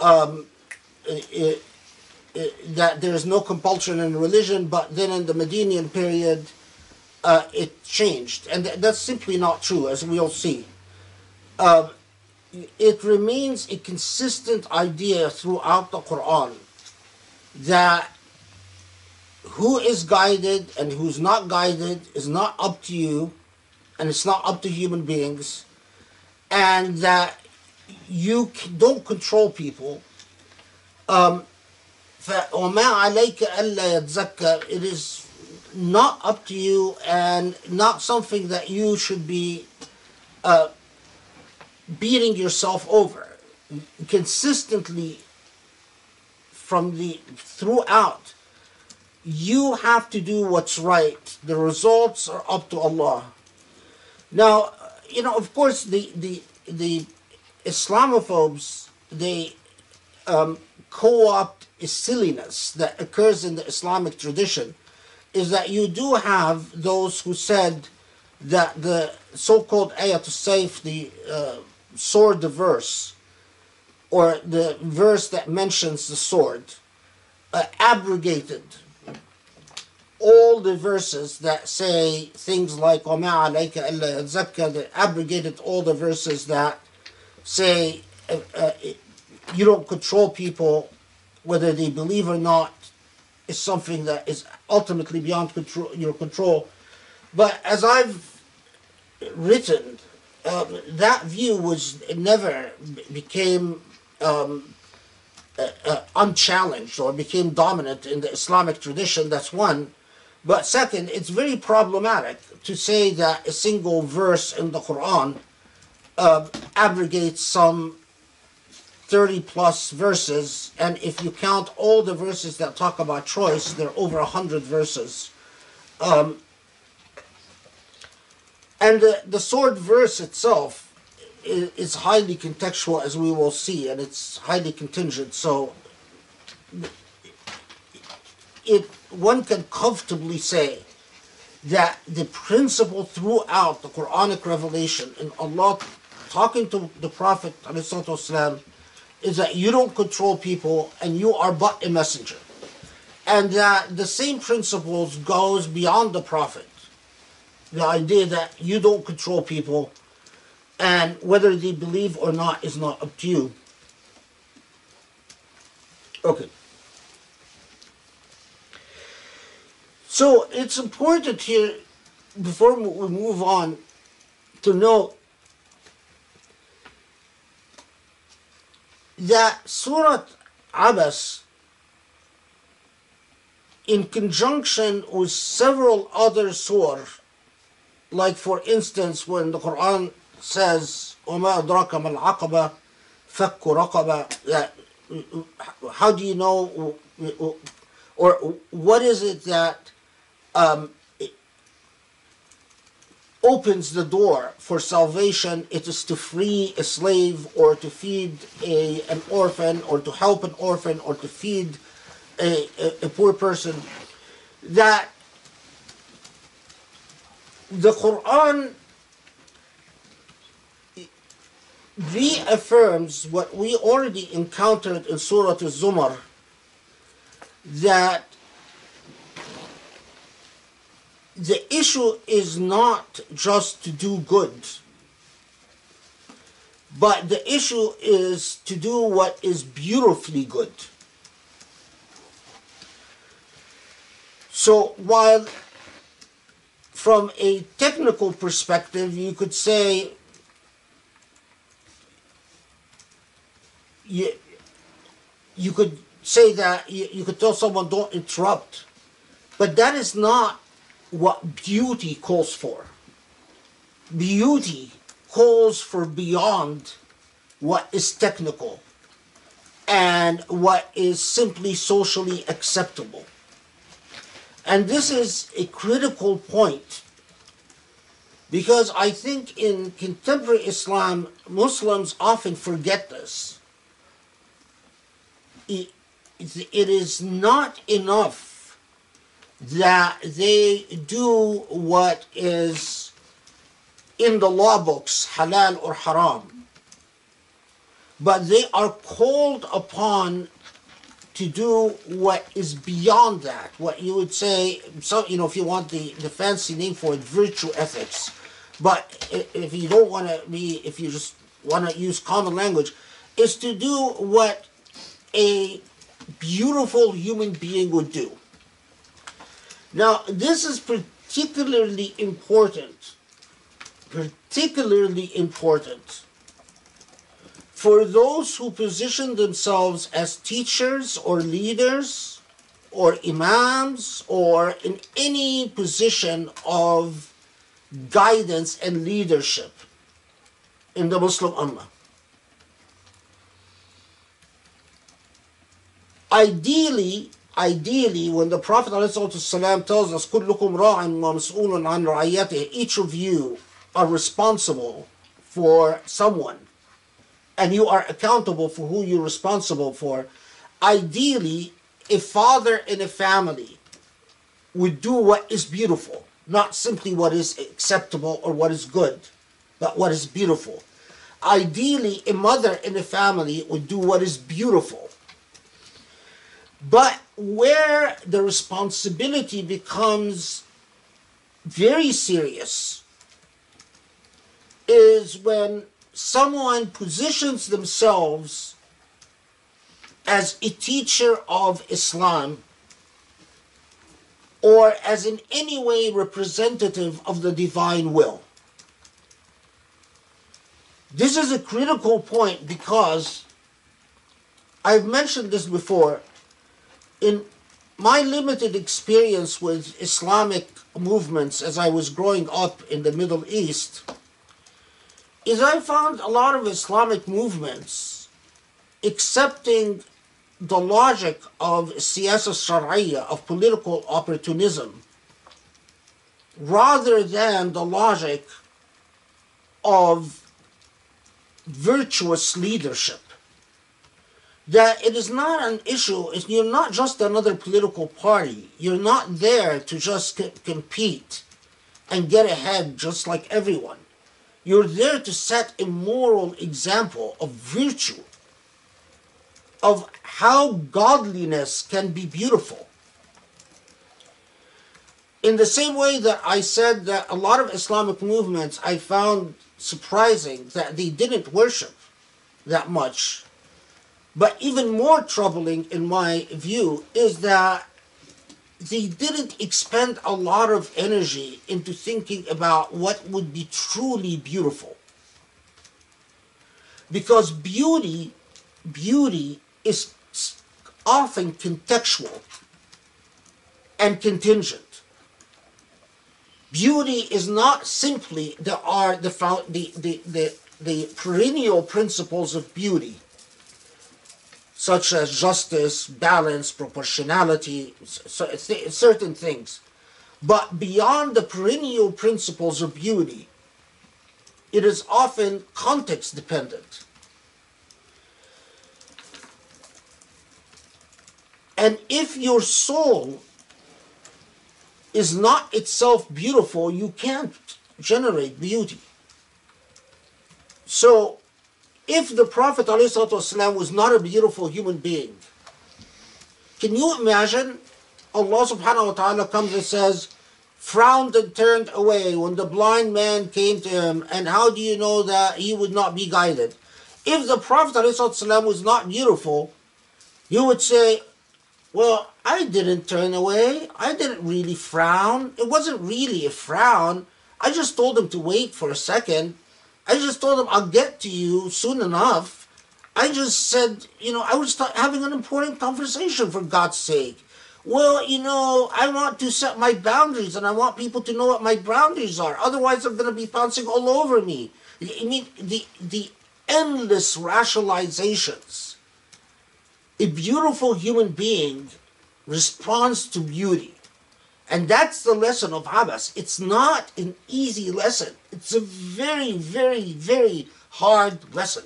um, it, it, that there is no compulsion in religion, but then in the Medinian period uh, it changed, and th- that's simply not true, as we'll see. Uh, it remains a consistent idea throughout the Quran that who is guided and who's not guided is not up to you, and it's not up to human beings, and that you c- don't control people. Um, فَوَمَا عَلَيْكَ أَلَّا يَتْزَكَّى It is not up to you and not something that you should be uh, beating yourself over consistently from the throughout you have to do what's right. The results are up to allah. Now you know of course the the the islamophobes they um, co-opt silliness that occurs in the islamic tradition is that you do have those who said that the so-called ayat saif the uh, sword the verse, or the verse that mentions the sword, uh, abrogated all the verses that say things like وَمَا عَلَيْكَ إِلَّا يَتْزَكَّى that abrogated all the verses that say uh, uh, you don't control people whether they believe or not is something that is ultimately beyond control, your control. But as I've written, uh, um, that view was never b- became um, uh, uh, unchallenged or became dominant in the Islamic tradition. That's one. But second, it's very problematic to say that a single verse in the Quran uh, abrogates some 30 plus verses, and if you count all the verses that talk about choice, there are over 100 verses. Um, and the, the sword verse itself is, is highly contextual, as we will see, and it's highly contingent. So, it one can comfortably say that the principle throughout the Quranic revelation and Allah talking to the Prophet والسلام, is that you don't control people and you are but a messenger. And that the same principles goes beyond the Prophet. The idea that you don't control people and whether they believe or not is not up to you. Okay. So it's important here, before we move on, to know that Surah Abasa, in conjunction with several other surah, like for instance when the Quran says, وَمَا أَدْرَاكَ مَا الْعَقَبَةِ How do you know, or what is it that um, opens the door for salvation. It is to free a slave or to feed a, an orphan or to help an orphan or to feed a, a, a poor person. That the Quran reaffirms what we already encountered in Surah Al-Zumar that the issue is not just to do good, but the issue is to do what is beautifully good. So while from a technical perspective, you could say you, you could say that you, you could tell someone don't interrupt, but that is not what beauty calls for. Beauty calls for beyond what is technical and what is simply socially acceptable. And this is a critical point because I think in contemporary Islam, Muslims often forget this. It, it is not enough that they do what is in the law books, halal or haram, but they are called upon to do what is beyond that, what you would say, so you know, if you want the, the fancy name for it, virtue ethics. But if you don't want to be, if you just want to use common language, is to do what a beautiful human being would do. Now, this is particularly important, particularly important for those who position themselves as teachers or leaders or imams or in any position of guidance and leadership in the Muslim Ummah. Ideally, ideally, when the Prophet ﷺ tells us, كلكم راع ومسؤول عن رعيته, each of you are responsible for someone and you are accountable for who you're responsible for. Ideally, a father in a family would do what is beautiful, not simply what is acceptable or what is good, but what is beautiful. Ideally, a mother in a family would do what is beautiful. but where the responsibility becomes very serious is when someone positions themselves as a teacher of Islam or as in any way representative of the divine will. This is a critical point because I've mentioned this before. In my limited experience with Islamic movements as I was growing up in the Middle East, is I found a lot of Islamic movements accepting the logic of siyasa sharia, of political opportunism, rather than the logic of virtuous leadership. That it is not an issue, it's, you're not just another political party. You're not there to just c- compete and get ahead just like everyone. You're there to set a moral example of virtue, of how godliness can be beautiful. In the same way that I said that a lot of Islamic movements I found surprising that they didn't worship that much. But even more troubling, in my view, is that they didn't expend a lot of energy into thinking about what would be truly beautiful. Because beauty, beauty is often contextual and contingent. Beauty is not simply there are the, the, the, the, the perennial principles of beauty, such as justice, balance, proportionality, certain things. But beyond the perennial principles of beauty, it is often context dependent. And if your soul is not itself beautiful, you can't generate beauty. So, if the Prophet ﷺ was not a beautiful human being, can you imagine Allah subhanahu wa ta'ala comes and says, frowned and turned away when the blind man came to him, and how do you know that he would not be guided? If the Prophet ﷺ was not beautiful, you would say, well, I didn't turn away. I didn't really frown. It wasn't really a frown. I just told him to wait for a second. I just told him I'll get to you soon enough. I just said, you know, I was having an important conversation for God's sake. Well, you know, I want to set my boundaries and I want people to know what my boundaries are. Otherwise, they're going to be bouncing all over me. I mean, the, the endless rationalizations a beautiful human being responds to beauty. And that's the lesson of Abasa. It's not an easy lesson. It's a very, very, very hard lesson.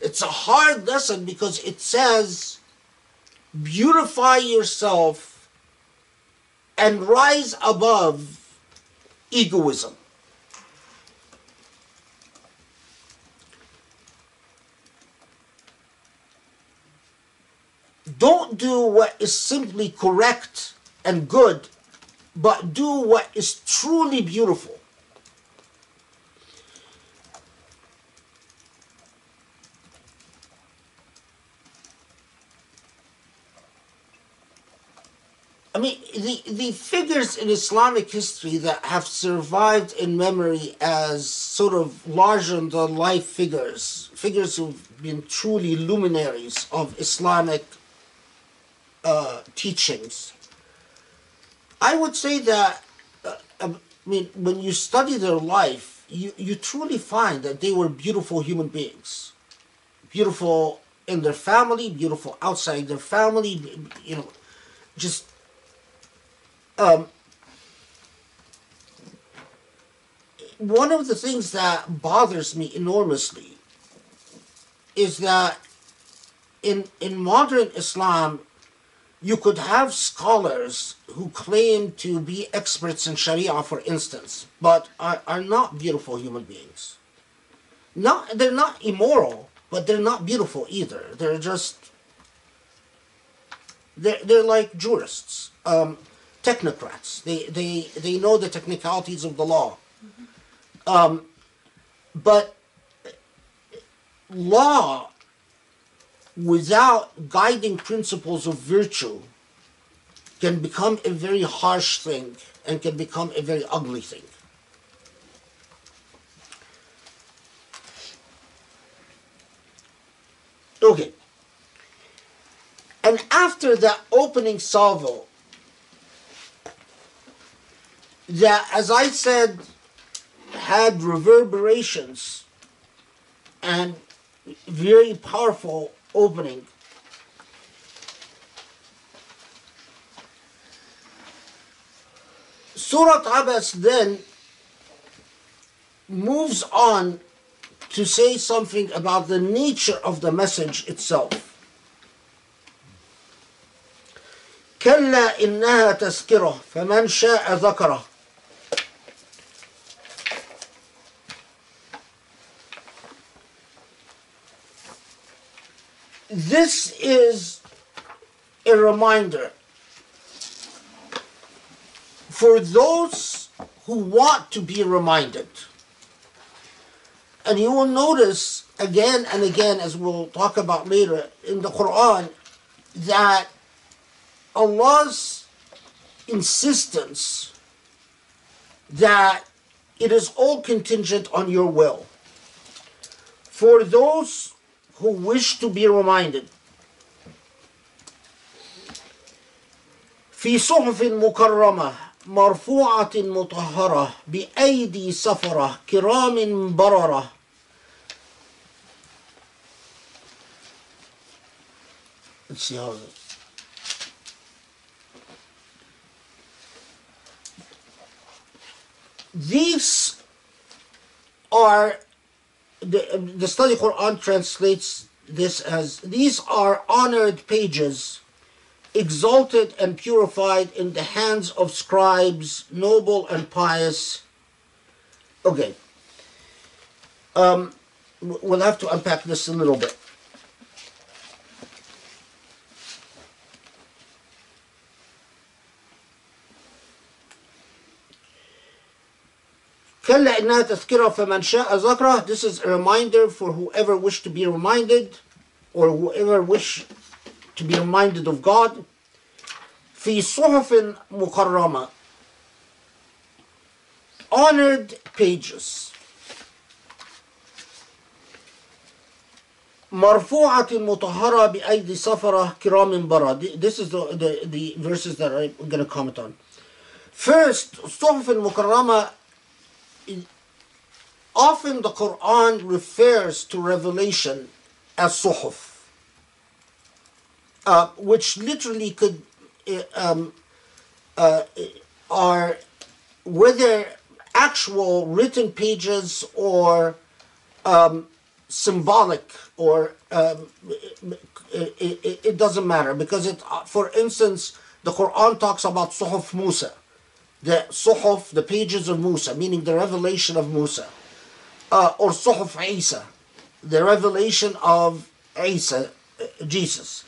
It's a hard lesson because it says, beautify yourself and rise above egoism. don't do what is simply correct and good, but do what is truly beautiful. I mean, the, the figures in Islamic history that have survived in memory as sort of larger than life figures, figures who've been truly luminaries of Islamic uh, teachings. I would say that, uh, I mean, when you study their life, you, you truly find that they were beautiful human beings. Beautiful in their family, beautiful outside their family, you know, just. Um, one of the things that bothers me enormously is that in in modern Islam, you could have scholars who claim to be experts in Sharia, for instance, but are, are not beautiful human beings. Not, they're not immoral, but they're not beautiful either. They're just, they're, they're like jurists, um, technocrats. They, they, they know the technicalities of the law. Um, but law without guiding principles of virtue can become a very harsh thing and can become a very ugly thing. Okay. And after that opening salvo, that, as I said, had reverberations and very powerful opening. Surah Abasa then moves on to say something about the nature of the message itself. كلا إنها تذكرة فمن شاء ذكره This is a reminder for those who want to be reminded. And you will notice again and again, as we'll talk about later in the Quran, that Allah's insistence that it is all contingent on your will. For those who wish to be reminded, في صحف مكرمة مرفوعة مطهرة بأيدي سفرة كرام بررة Let's see how These are the, the study Quran translates this as these are honored pages exalted and purified in the hands of scribes, noble and pious. Okay. Um, we'll have to unpack this a little bit. كلا إنها تذكرة فمن شاء ذكره This is a reminder for whoever wish to be reminded or whoever wish to be reminded of God في صحف مكرمة honored pages مرفوعة مطهرة بأيدي سفرة كرام بررة This is the, the, the verses that I'm going to comment on. First, صحف المكرمة often the Quran refers to revelation as suhuf, uh, which literally could uh, um, uh, are whether actual written pages or um, symbolic or um, it, it, it doesn't matter because it for instance the quran talks about suhuf musa the suhuf the pages of musa meaning the revelation of musa uh, or suhuf isa the revelation of isa uh, jesus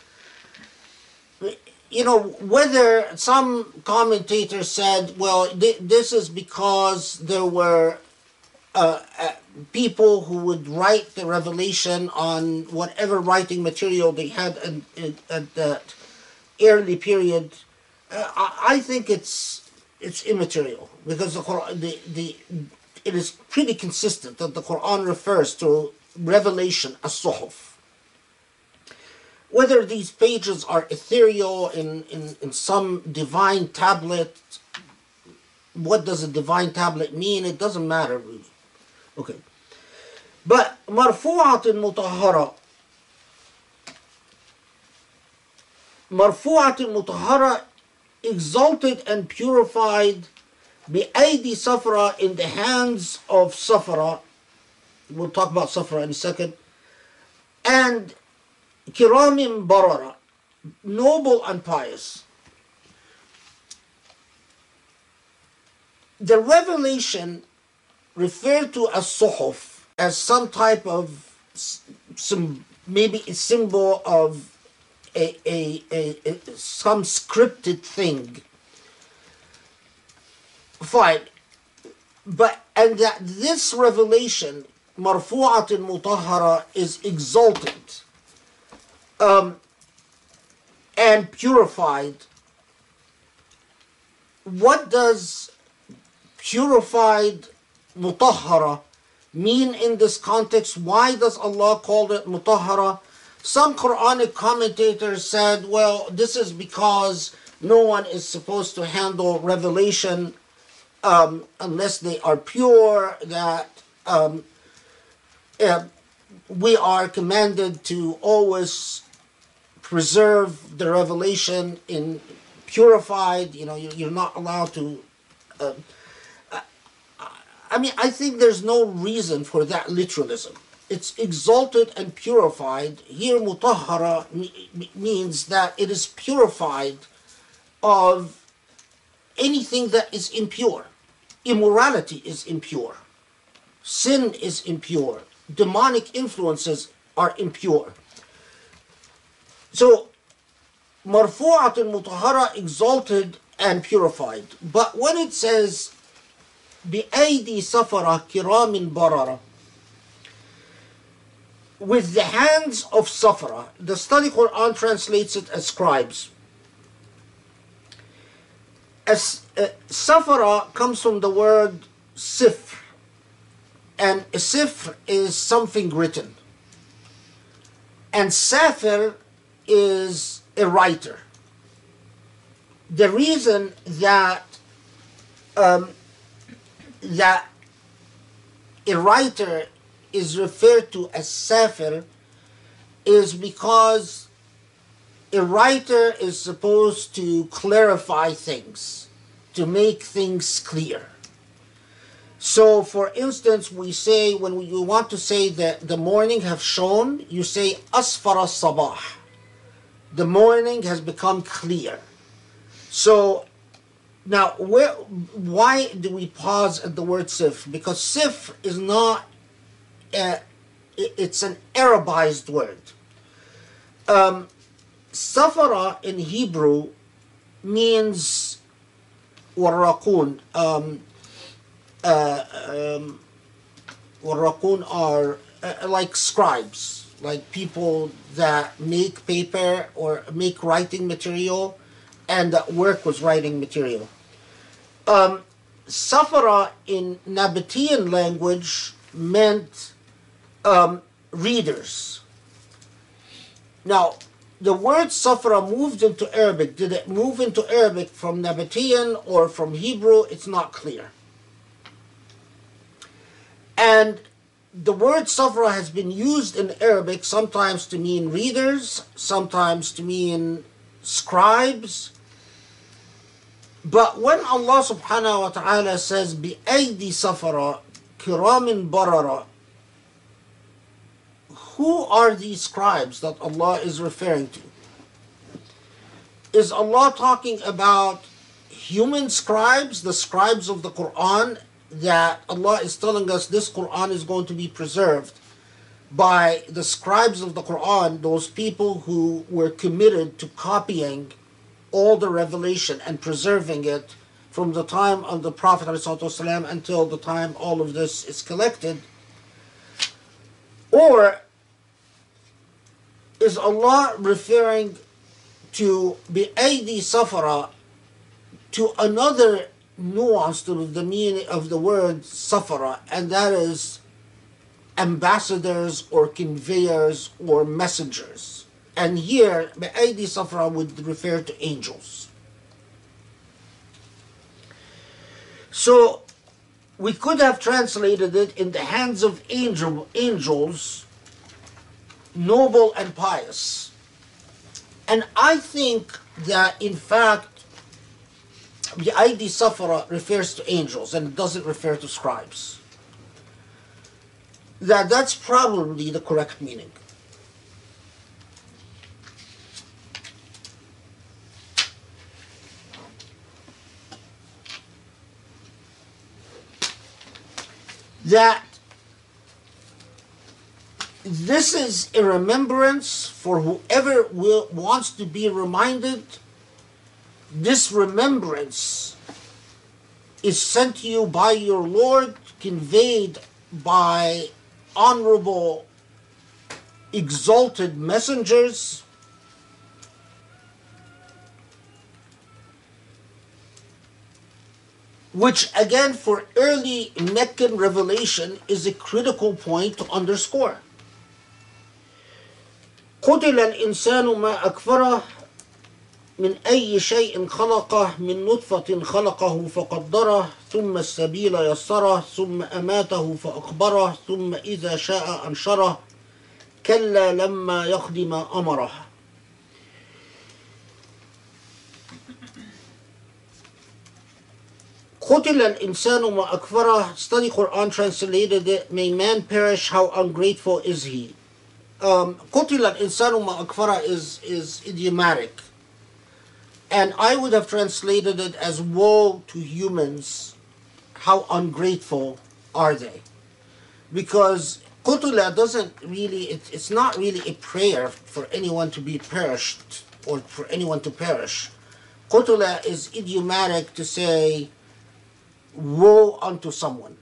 you know whether some commentators said well th- this is because there were uh, uh, people who would write the revelation on whatever writing material they had in, in, at that early period. Uh, I, I think it's it's immaterial because the Quran, the, the, it is pretty consistent that the Quran refers to revelation as suhuf. Whether these pages are ethereal in, in, in some divine tablet, what does a divine tablet mean? It doesn't matter really. Okay. But marfu'atun mutahhara. Marfu'atun mutahara exalted and purified بأيدي سفرة in the hands of Safra. We'll talk about Safra in a second. And كرام بررة noble and pious. The revelation referred to as suhuf as some type of some maybe a symbol of a, a, a, a some scripted thing fine but and that this revelation مرفوعة مطهرة is exalted um, and purified what does purified mutahhara mean in this context? Why does Allah call it mutahhara? Some Quranic commentators said, well, this is because no one is supposed to handle revelation um, unless they are pure, that um, uh, we are commanded to always preserve the revelation in purified, you know, you- you're not allowed to. Uh, I mean, I think there's no reason for that literalism It's exalted and purified. Here, mutahara me- me- means that it is purified of anything that is impure. Immorality is impure. Sin is impure. Demonic influences are impure. So, marfu'at mutahara exalted and purified. But when it says بأيدي سفرة كرام بررة with the hands of Safara. The study Quran translates it as scribes. As uh, Safara comes from the word sifr, and sifr is something written, and safir is a writer. The reason that um, that a writer is referred to as Safir is because a writer is supposed to clarify things, to make things clear. So, for instance, we say when you want to say that the morning have shone, you say Asfara Sabah. The morning has become clear. So, now, where, why do we pause at the word sif? Because sif is not, a, it's an Arabized word. Um, safara in Hebrew means warraqun. Um, uh, um, warraqun are uh, like scribes, like people that make paper or make writing material and that work with writing material. Um, Safara in Nabatean language meant um, readers. Now, the word Safara moved into Arabic. Did it move into Arabic from Nabatean or from Hebrew? It's not clear. And the word Safra has been used in Arabic sometimes to mean readers, sometimes to mean scribes. But when Allah subhanahu wa ta'ala says, بِأَيْدِ سَفَرَ كِرَامٍ barara, who are these scribes that Allah is referring to? Is Allah talking about human scribes, the scribes of the Quran, that Allah is telling us this Quran is going to be preserved by the scribes of the Quran, those people who were committed to copying all the revelation and preserving it from the time of the Prophet ﷺ until the time all of this is collected? Or is Allah referring to bi'aydi safara to another nuance to the meaning of the word safara, and that is ambassadors or conveyors or messengers. And here, bi'aydi safara would refer to angels. So, we could have translated it in the hands of angel, angels, noble and pious. And I think that, in fact, the ID Safara refers to angels and doesn't refer to scribes. That that's probably the correct meaning. That this is a remembrance for whoever will, wants to be reminded this remembrance is sent to you by your Lord, conveyed by honorable, exalted messengers. Which, again, for early Meccan revelation, is a critical point to underscore. قتل الإنسان ما أكفره من أي شيء خلقه من نطفة خلقه فقدره ثم السبيل يسره ثم أماته فأقبره ثم إذا شاء أنشره. كلا لما ما أمره. قتل الإنسان ما أكفره. Study Quran translated it. May man perish. How ungrateful is he? um, قتل الإنسان ما أكفره is, is idiomatic and I would have translated it as woe to humans how ungrateful are they because qutula doesn't really it, it's not really a prayer for anyone to be perished or for anyone to perish qutula is idiomatic to say woe unto someone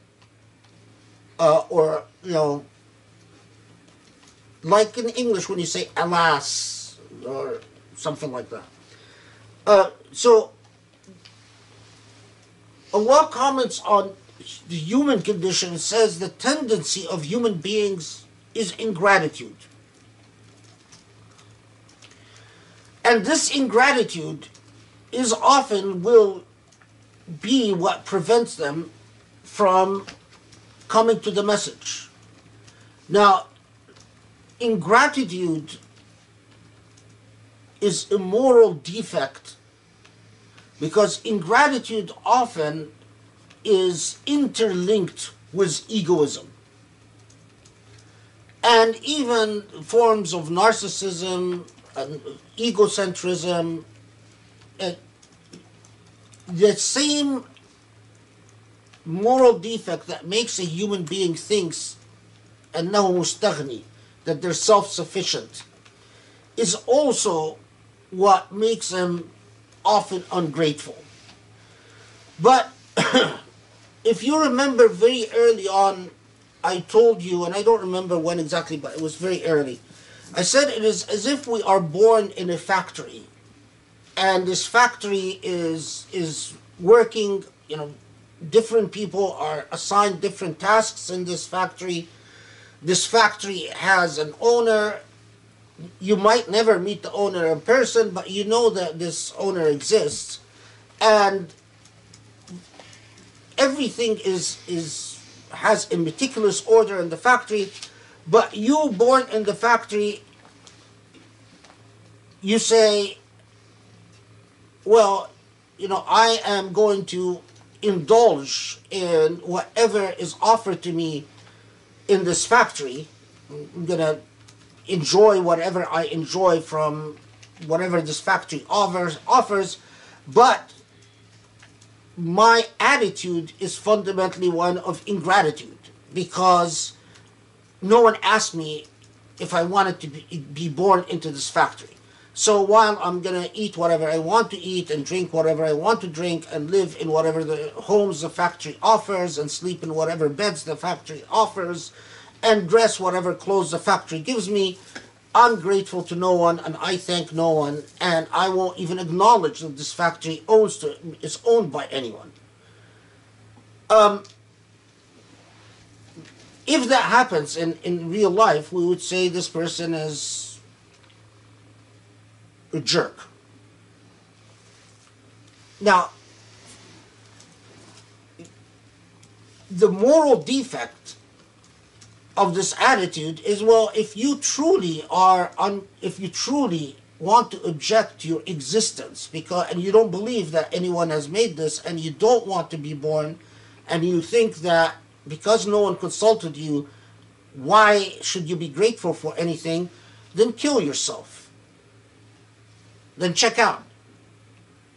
uh, or you know like in english when you say alas or something like that uh, so Allah comments on the human condition and says the tendency of human beings is ingratitude. And this ingratitude is often will be what prevents them from coming to the message. Now, ingratitude is a moral defect because ingratitude often is interlinked with egoism and even forms of narcissism and egocentrism and the same moral defect that makes a human being thinks أنه مستغني that they're self-sufficient is also what makes them often ungrateful. But if you remember very early on, I told you, and I don't remember when exactly, but it was very early. I said it is as if we are born in a factory, and this factory is is working. You know, different people are assigned different tasks in this factory. This factory has an owner you might never meet the owner in person, but you know that this owner exists, and everything is is has a meticulous order in the factory. But you born in the factory, you say, well, you know, I am going to indulge in whatever is offered to me in this factory. I'm gonna enjoy whatever I enjoy from whatever this factory offers offers, but my attitude is fundamentally one of ingratitude because no one asked me if I wanted to be, be born into this factory. So while I'm gonna eat whatever I want to eat and drink whatever I want to drink and live in whatever the homes the factory offers and sleep in whatever beds the factory offers and dress whatever clothes the factory gives me, I'm grateful to no one and I thank no one and I won't even acknowledge that this factory owns to, is owned by anyone. Um, if that happens in, in real life, we would say this person is a jerk. Now, the moral defect of this attitude is well if you truly are un, if you truly want to object your existence because and you don't believe that anyone has made this and you don't want to be born and you think that because no one consulted you why should you be grateful for anything then kill yourself then check out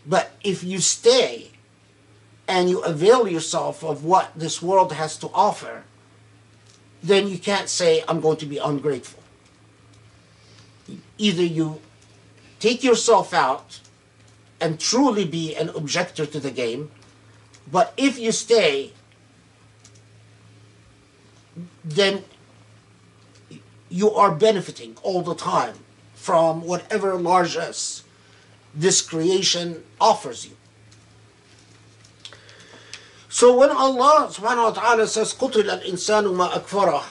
but if you stay and you avail yourself of what this world has to offer then you can't say, I'm going to be ungrateful. Either you take yourself out and truly be an objector to the game, but if you stay, then you are benefiting all the time from whatever largesse this creation offers you. So when Allah subhanahu wa ta'ala says, قُتِلَ الْإِنسَانُ مَا أَكْفَرَهُ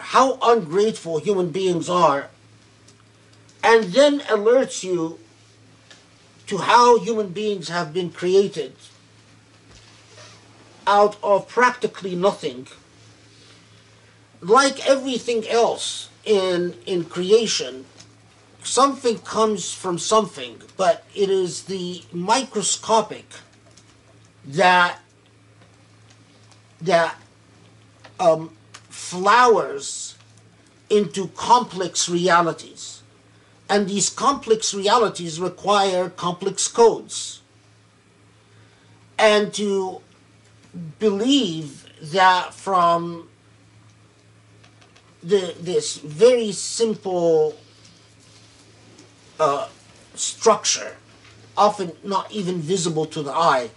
How ungrateful human beings are and then alerts you to how human beings have been created out of practically nothing. Like everything else in, in creation, something comes from something, but it is the microscopic that that um, flowers into complex realities. And these complex realities require complex codes. And to believe that from the, this very simple uh, structure, often not even visible to the eye,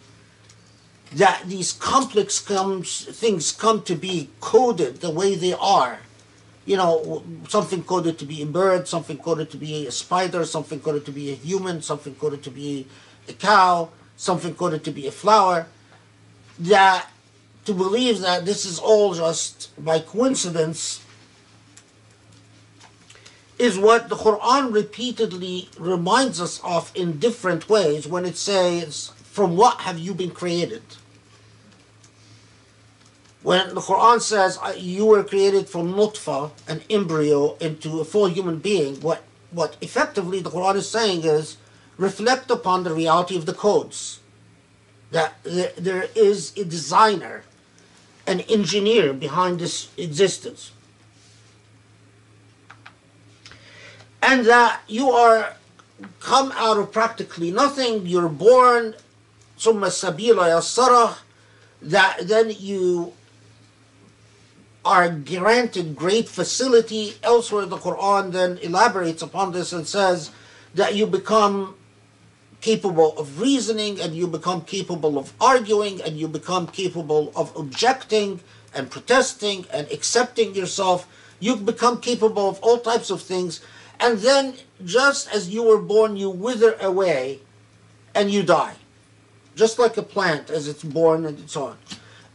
that these complex comes, things come to be coded the way they are. You know, something coded to be a bird, something coded to be a spider, something coded to be a human, something coded to be a cow, something coded to be a flower. That to believe that this is all just by coincidence is what the Quran repeatedly reminds us of in different ways when it says, From what have you been created? When the Quran says uh, you were created from nutfa, an embryo, into a full human being, what, what effectively the Quran is saying is reflect upon the reality of the codes. That there, there is a designer, an engineer behind this existence. And that you are come out of practically nothing, you're born, ثم السبيل يسره, that then you are granted great facility. Elsewhere, the Quran then elaborates upon this and says that you become capable of reasoning and you become capable of arguing and you become capable of objecting and protesting and accepting yourself. You become capable of all types of things. And then, just as you were born, you wither away and you die. Just like a plant as it's born and so on.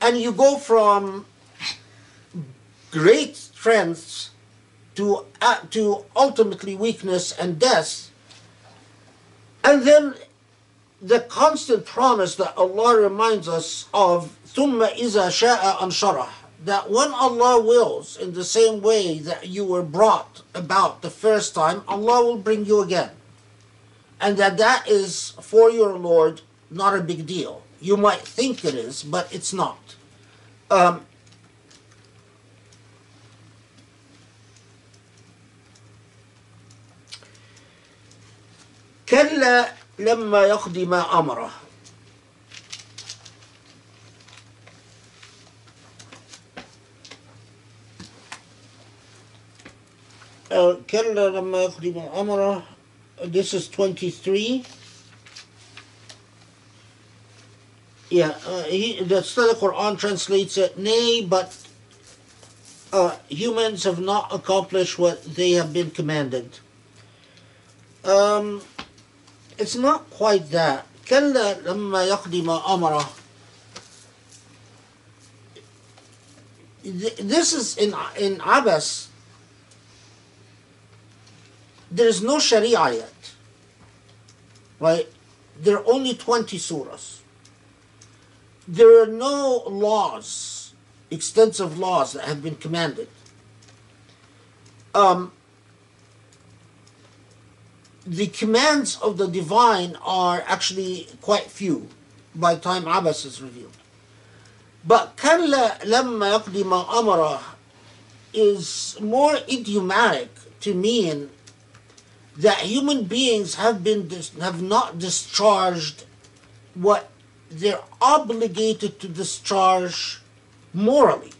And you go from great strengths to, uh, to ultimately weakness and death. And then the constant promise that Allah reminds us of ثُمَّ إِذَا شَاءَ أَنشَرَهُ that when Allah wills, in the same way that you were brought about the first time, Allah will bring you again. And that that is for your Lord not a big deal. You might think it is, but it's not. Um, كلا لما يقضي ما أمره كلا لما يقدم أمره this is 23 yeah uh, he, the study Quran translates it nay but uh, humans have not accomplished what they have been commanded. Um, it's not quite that. كلا لما يقدم أمره this is in in Abasa there is no Sharia yet. Right? There are only 20 surahs. There are no laws, extensive laws that have been commanded. Um, the commands of the divine are actually quite few by time Abasa is revealed. But كلا لما يقضي ما is more idiomatic to mean that human beings have been dis- have not discharged what they're obligated to discharge morally.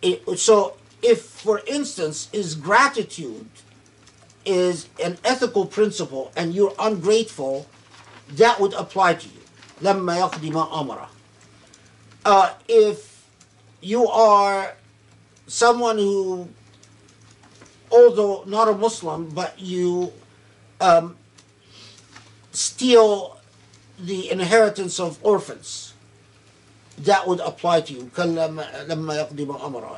It- so if for instance is gratitude is an ethical principle and you're ungrateful, that would apply to you. لما يقضي ما أمره. Uh, if you are someone who, although not a Muslim, but you um, steal the inheritance of orphans. That would apply to you.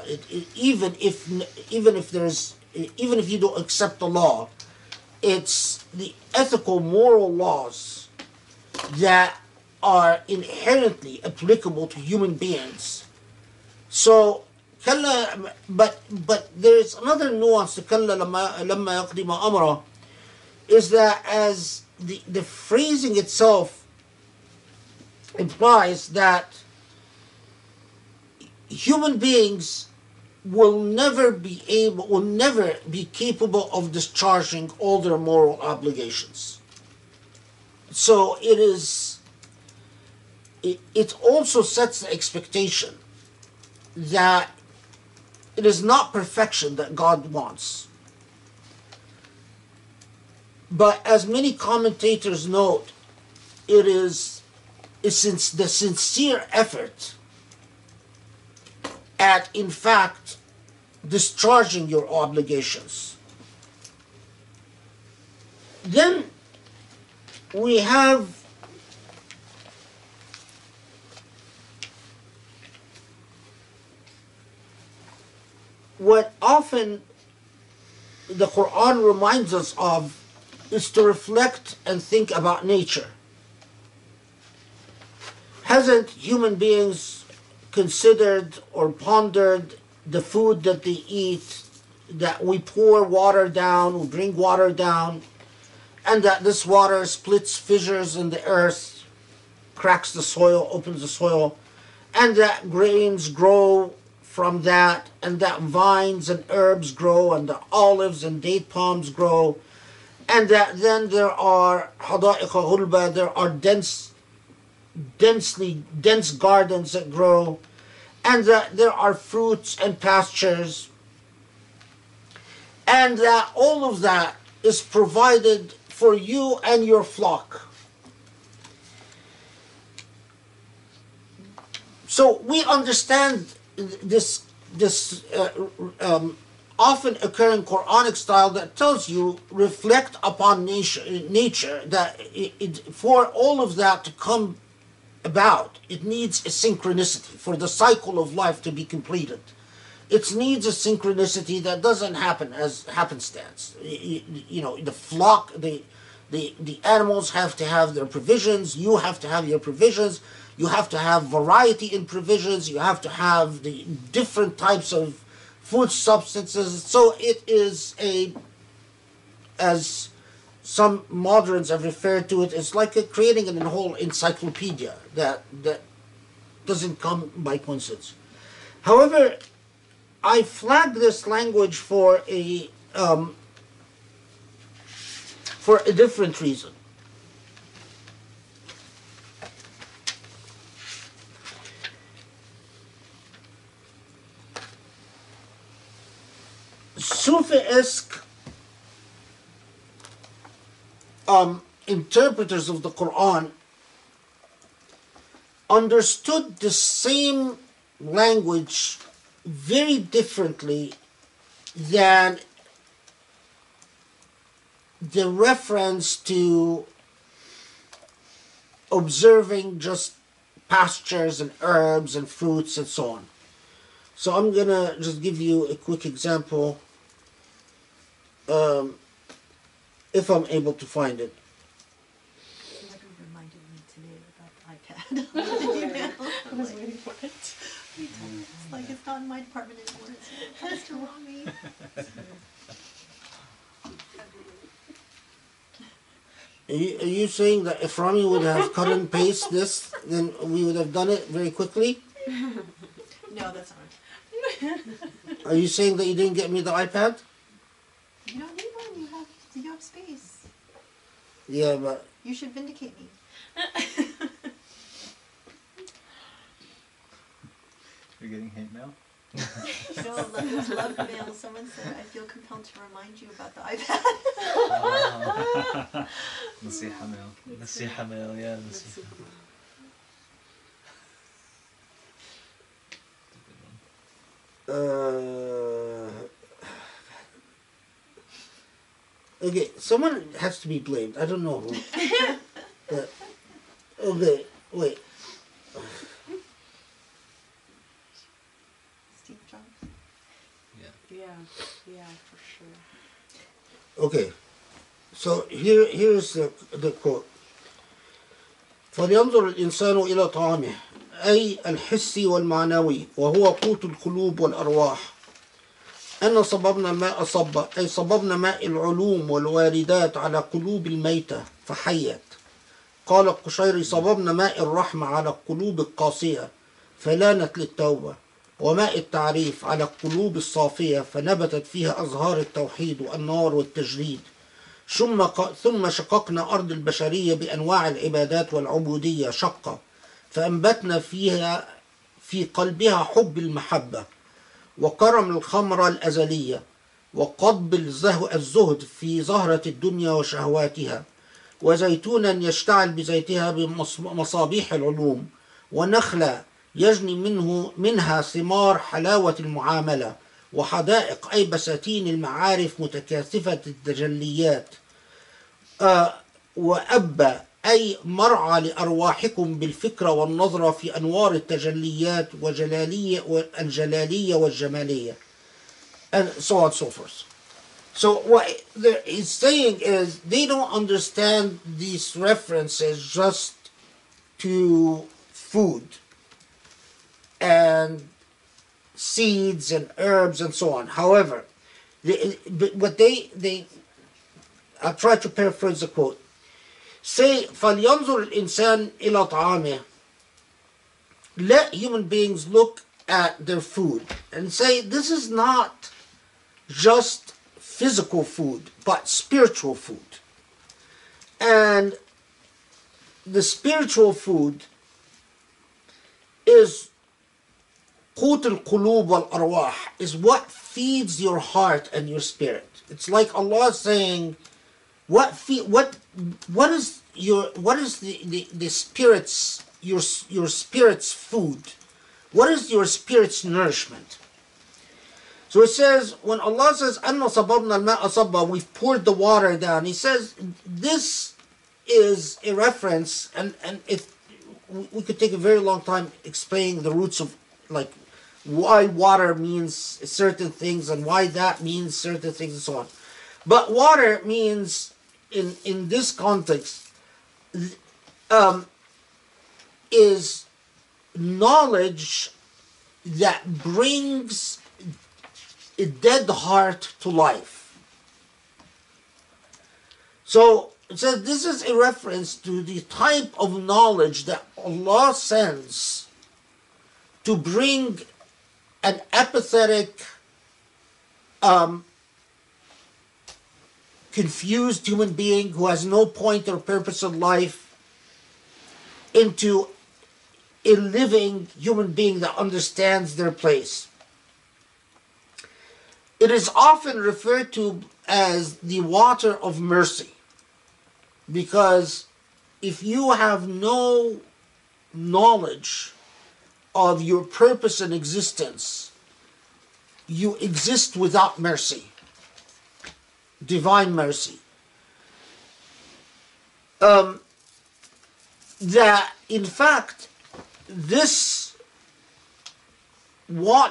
It, it, even if even if there's even if you don't accept the law, it's the ethical moral laws that are inherently applicable to human beings. So كلا but but there's another nuance to كلا لما لما يقضي ما أمره is that as the the phrasing itself implies that human beings will never be able will never be capable of discharging all their moral obligations so it is it, it also sets the expectation that it is not perfection that god wants. But as many commentators note it is since the sincere effort at in fact discharging your obligations. Then we have what often the Quran reminds us of is to reflect and think about nature. Hasn't human beings considered or pondered the food that they eat, that we pour water down, we bring water down, and that this water splits fissures in the earth, cracks the soil, opens the soil, and that grains grow from that, and that vines and herbs grow, and the olives and date palms grow, and that then there are hada'iq there are dense, densely dense gardens that grow, and that there are fruits and pastures, and that all of that is provided for you and your flock. So we understand this this uh, um, often occurring Quranic style that tells you reflect upon nature, nature that it, it, for all of that to come about, it needs a synchronicity for the cycle of life to be completed. It needs a synchronicity that doesn't happen as happenstance. You, you know, the flock, the, the, the animals have to have their provisions, you have to have your provisions, you have to have variety in provisions, you have to have the different types of food substances. So it is a, as some moderns have referred to it, it's like a, creating a whole encyclopedia that, that doesn't come by coincidence. However, I flag this language for a um, for a different reason. Sufi-esque um, interpreters of the Quran understood the same language very differently than the reference to observing just pastures and herbs and fruits and so on. So I'm gonna just give you a quick example, um, if I'm able to find it. Somebody reminded me today about the iPad. I was waiting for it. It's like it's not in my department anymore. It's passed to Rami. Are you, are you saying that if Rami would have cut and paste this, then we would have done it very quickly? No, that's not. Are you saying that you didn't get me the iPad? You don't need one. You have you have space. Yeah, but You should vindicate me. You're getting hate mail? No, love, love mail. Someone said I feel compelled to remind you about the iPad. نصيحة mail. نصيحة mail, yeah. نصيحة. uh, okay, someone has to be blamed. I don't know who. but, okay, wait. Steve Jobs. Yeah. Yeah. Yeah, yeah, for sure. Okay, so here here's the, the quote. فلينظر الإنسان إلى طعامه أي الحسي والمعنوي وهو قوت القلوب والأرواح أن صببنا الماء صبا أي صببنا ماء العلوم والواردات على قلوب الميتة فحيت. قال القشيري صببنا ماء الرحمة على القلوب القاسية فلانت للتوبة. وماء التعريف على القلوب الصافية فنبتت فيها أزهار التوحيد والنار والتجريد. ثم ثم شققنا أرض البشرية بأنواع العبادات والعبودية شقة فأنبتنا فيها في قلبها حب المحبة. وكرم الخمرة الأزلية الزه- الزهد في زهرة الدنيا وشهواتها وزيتونا يشتعل بزيتها بمصابيح العلوم ونخلة يجني منه منها ثمار حلاوة المعاملة وحدائق أي بساتين المعارف متكاثفة التجليات. آه وأب أي مرعى لأرواحكم بالفكرة والنظرة في أنوار التجليات وجلالية والجلالية والجمالية and so on and so forth. So what the- he's saying is they don't understand these references just to food and seeds and herbs and so on. However, the, but what they they I'll try to paraphrase the quote. Say فلينظر الإنسان إلى طعامه. Let human beings look at their food and say this is not just physical food, but spiritual food. And the spiritual food is قوت القلوب والأرواح is what feeds your heart and your spirit. It's like Allah saying, what fe- what what is your what is the, the, the spirit's your your spirit's food? What is your spirit's nourishment? So it says when Allah says "Anna we've poured the water down. He says this is a reference, and and we we could take a very long time explaining the roots of like why water means certain things and why that means certain things and so on. But water means in in this context um, is knowledge that brings a dead heart to life. So it says this is a reference to the type of knowledge that Allah sends to bring an apathetic, um, confused human being who has no point or purpose in life into a living human being that understands their place. It is often referred to as the water of mercy because if you have no knowledge of your purpose and existence, you exist without mercy, divine mercy. Um, that in fact, this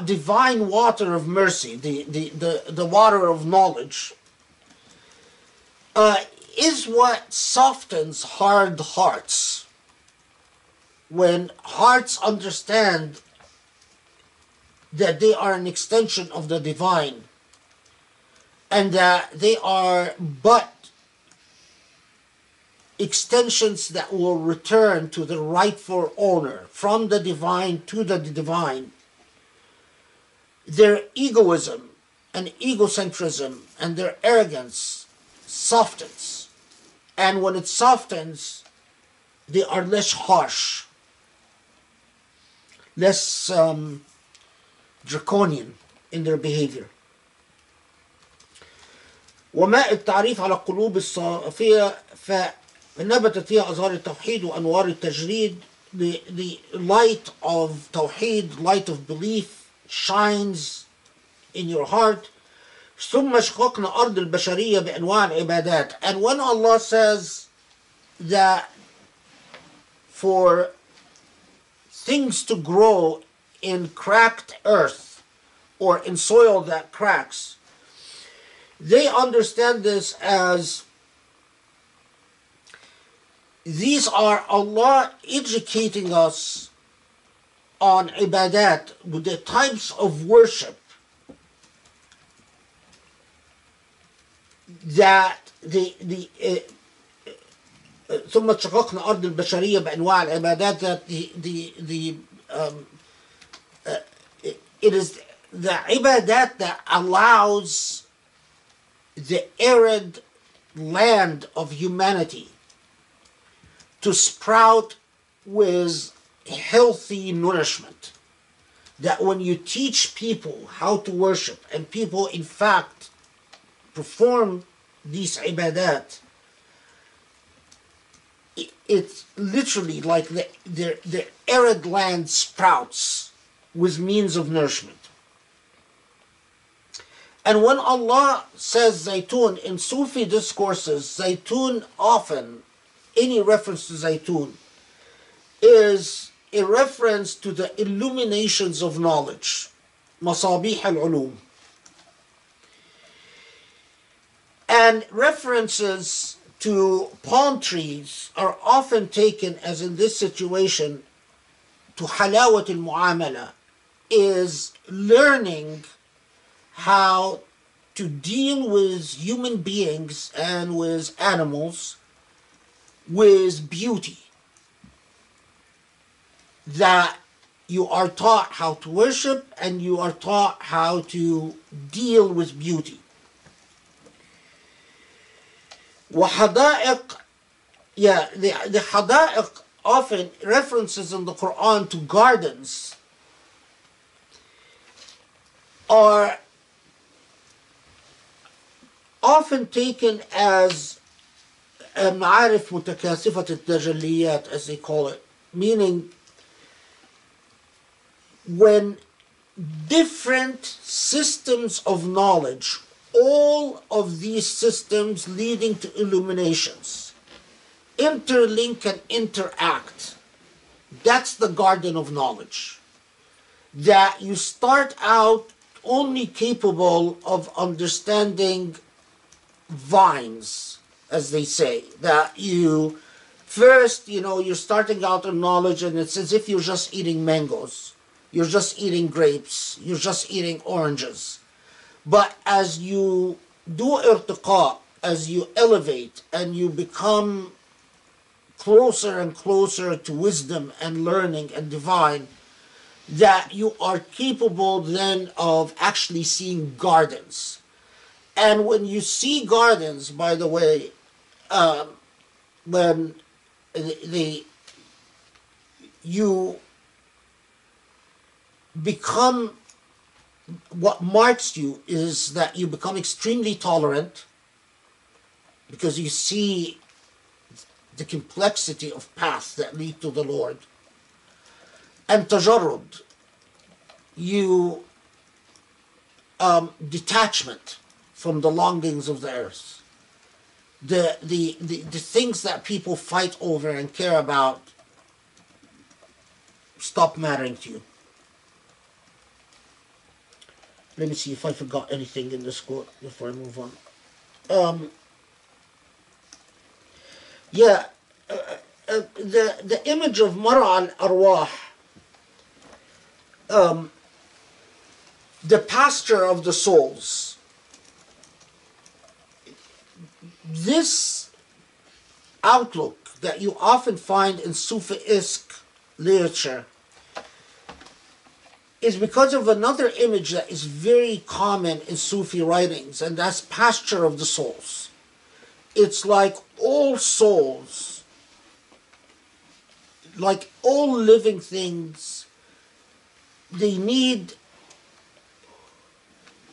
divine water of mercy, the, the, the, the water of knowledge, uh, is what softens hard hearts when hearts understand that they are an extension of the divine and that they are but extensions that will return to the rightful owner from the divine to the divine. Their egoism and egocentrism and their arrogance softens. And when it softens they are less harsh less um, draconian in their behavior وماء التعريف على القلوب الصافية فنبتت فيها أزهار التوحيد وأنوار التجريد the, the light of tawheed, light of belief shines in your heart ثم شققنا أرض البشرية بأنواع العبادات and when Allah says that for things to grow in cracked earth or in soil that cracks, they understand this as these are Allah educating us on ibadat with the types of worship that the the uh, uh, ثم شققنا أرض البشرية بأنواع العبادات that the the the um, uh, it it is the ibadat that allows the arid land of humanity to sprout with healthy nourishment. That when you teach people how to worship, and people in fact perform these ibadat, it's literally like the, the, the arid land sprouts with means of nourishment. And when Allah says Zaytun in Sufi discourses, Zaytun often, any reference to Zaytun, is a reference to the illuminations of knowledge, Masabih al Ulum. And references to palm trees are often taken, as in this situation, to halawat al muamala, is learning how to deal with human beings and with animals with beauty. That you are taught how to worship and you are taught how to deal with beauty. وحدائق yeah the, the حدائق often references in the Quran to gardens are often taken as معارف متكاثفة التجليات as they call it meaning when different systems of knowledge all of these systems leading to illuminations interlink and interact that's the garden of knowledge that you start out only capable of understanding vines, as they say, that you first, you know, you're starting out in knowledge and it's as if you're just eating mangoes, you're just eating grapes, you're just eating oranges. But as you do irtiqa, as you elevate and you become closer and closer to wisdom and learning and divine, that you are capable then of actually seeing gardens. And when you see gardens, by the way, um, when the, the you become what marks you is that you become extremely tolerant because you see the complexity of paths that lead to the Lord. And tajarrud, you um, detachment from the longings of the earth. The, the, the, the things that people fight over and care about stop mattering to you. Let me see if I forgot anything in this quote before I move on. Um, yeah, uh, uh, the, the image of Mara al Arwah um, the pasture of the souls. This outlook that you often find in Sufi-esque literature is because of another image that is very common in Sufi writings, and that's pasture of the souls. It's like all souls, like all living things, they need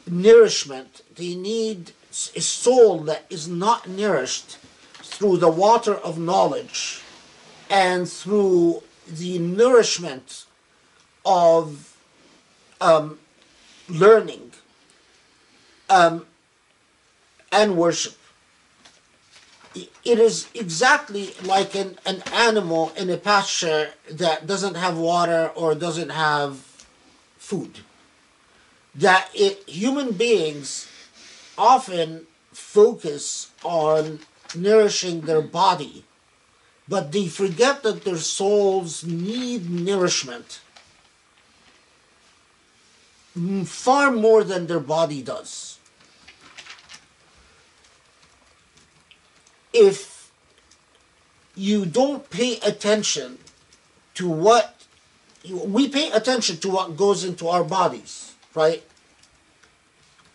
nourishment. They need a soul that is not nourished through the water of knowledge and through the nourishment of um, learning um, and worship. It is exactly like an, an animal in a pasture that doesn't have water or doesn't have food. that it human beings often focus on nourishing their body, but they forget that their souls need nourishment far more than their body does. If you don't pay attention to what we pay attention to what goes into our bodies, right?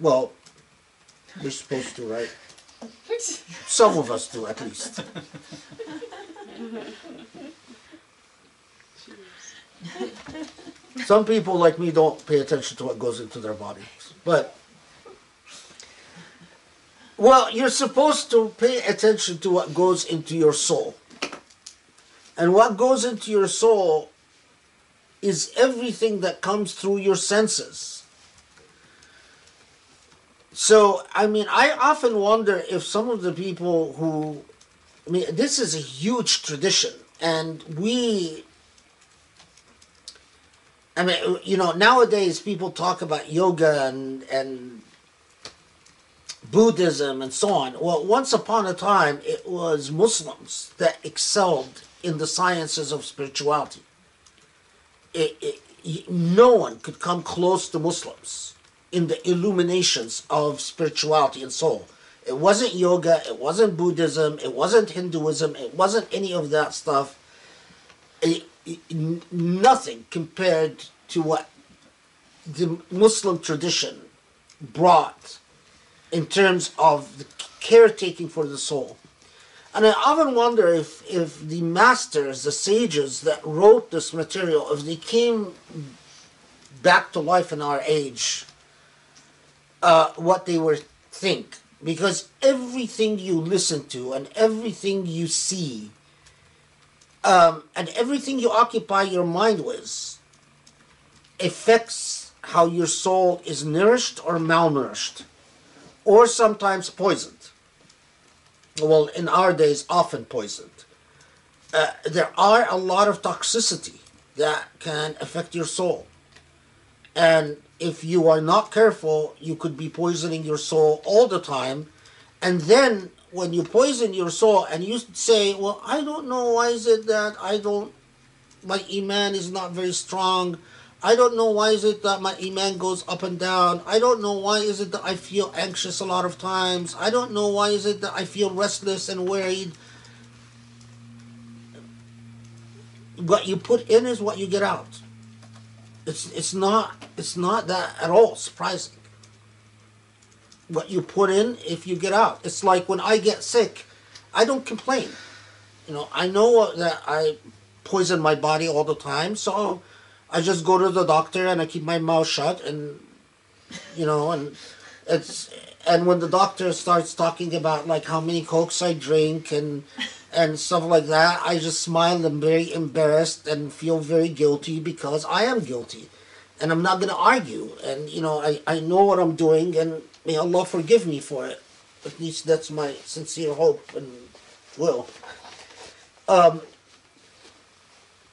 Well, we're supposed to, right? Some of us do, at least. Some people like me don't pay attention to what goes into their bodies. But, well, you're supposed to pay attention to what goes into your soul. And what goes into your soul is everything that comes through your senses. So, I mean, I often wonder if some of the people who, I mean, this is a huge tradition, and we, I mean, you know, nowadays people talk about yoga and, and Buddhism and so on. Well, once upon a time, it was Muslims that excelled in the sciences of spirituality. It, it, no one could come close to Muslims in the illuminations of spirituality and soul. It wasn't yoga, it wasn't Buddhism, it wasn't Hinduism, it wasn't any of that stuff. It, it, nothing compared to what the Muslim tradition brought in terms of the caretaking for the soul. And I often wonder if, if the masters, the sages that wrote this material, if they came back to life in our age, uh, what they were think. Because everything you listen to and everything you see um, and everything you occupy your mind with affects how your soul is nourished or malnourished, or sometimes poisoned. Well, in our days, often poisoned. Uh, there are a lot of toxicity that can affect your soul. And if you are not careful, you could be poisoning your soul all the time. And then when you poison your soul and you say, Well, I don't know why is it that I don't my iman is not very strong. I don't know why is it that my iman goes up and down. I don't know why is it that I feel anxious a lot of times. I don't know why is it that I feel restless and worried. What you put in is what you get out. It's it's not it's not that at all surprising. What you put in, if you get out. It's like when I get sick, I don't complain. You know, I know that I poison my body all the time, so I just go to the doctor and I keep my mouth shut and you know and it's and when the doctor starts talking about like how many cokes I drink and and stuff like that, I just smile and very embarrassed and feel very guilty because I am guilty. And I'm not gonna argue. And you know, I, I know what I'm doing and may Allah forgive me for it. At least that's my sincere hope and will. Um,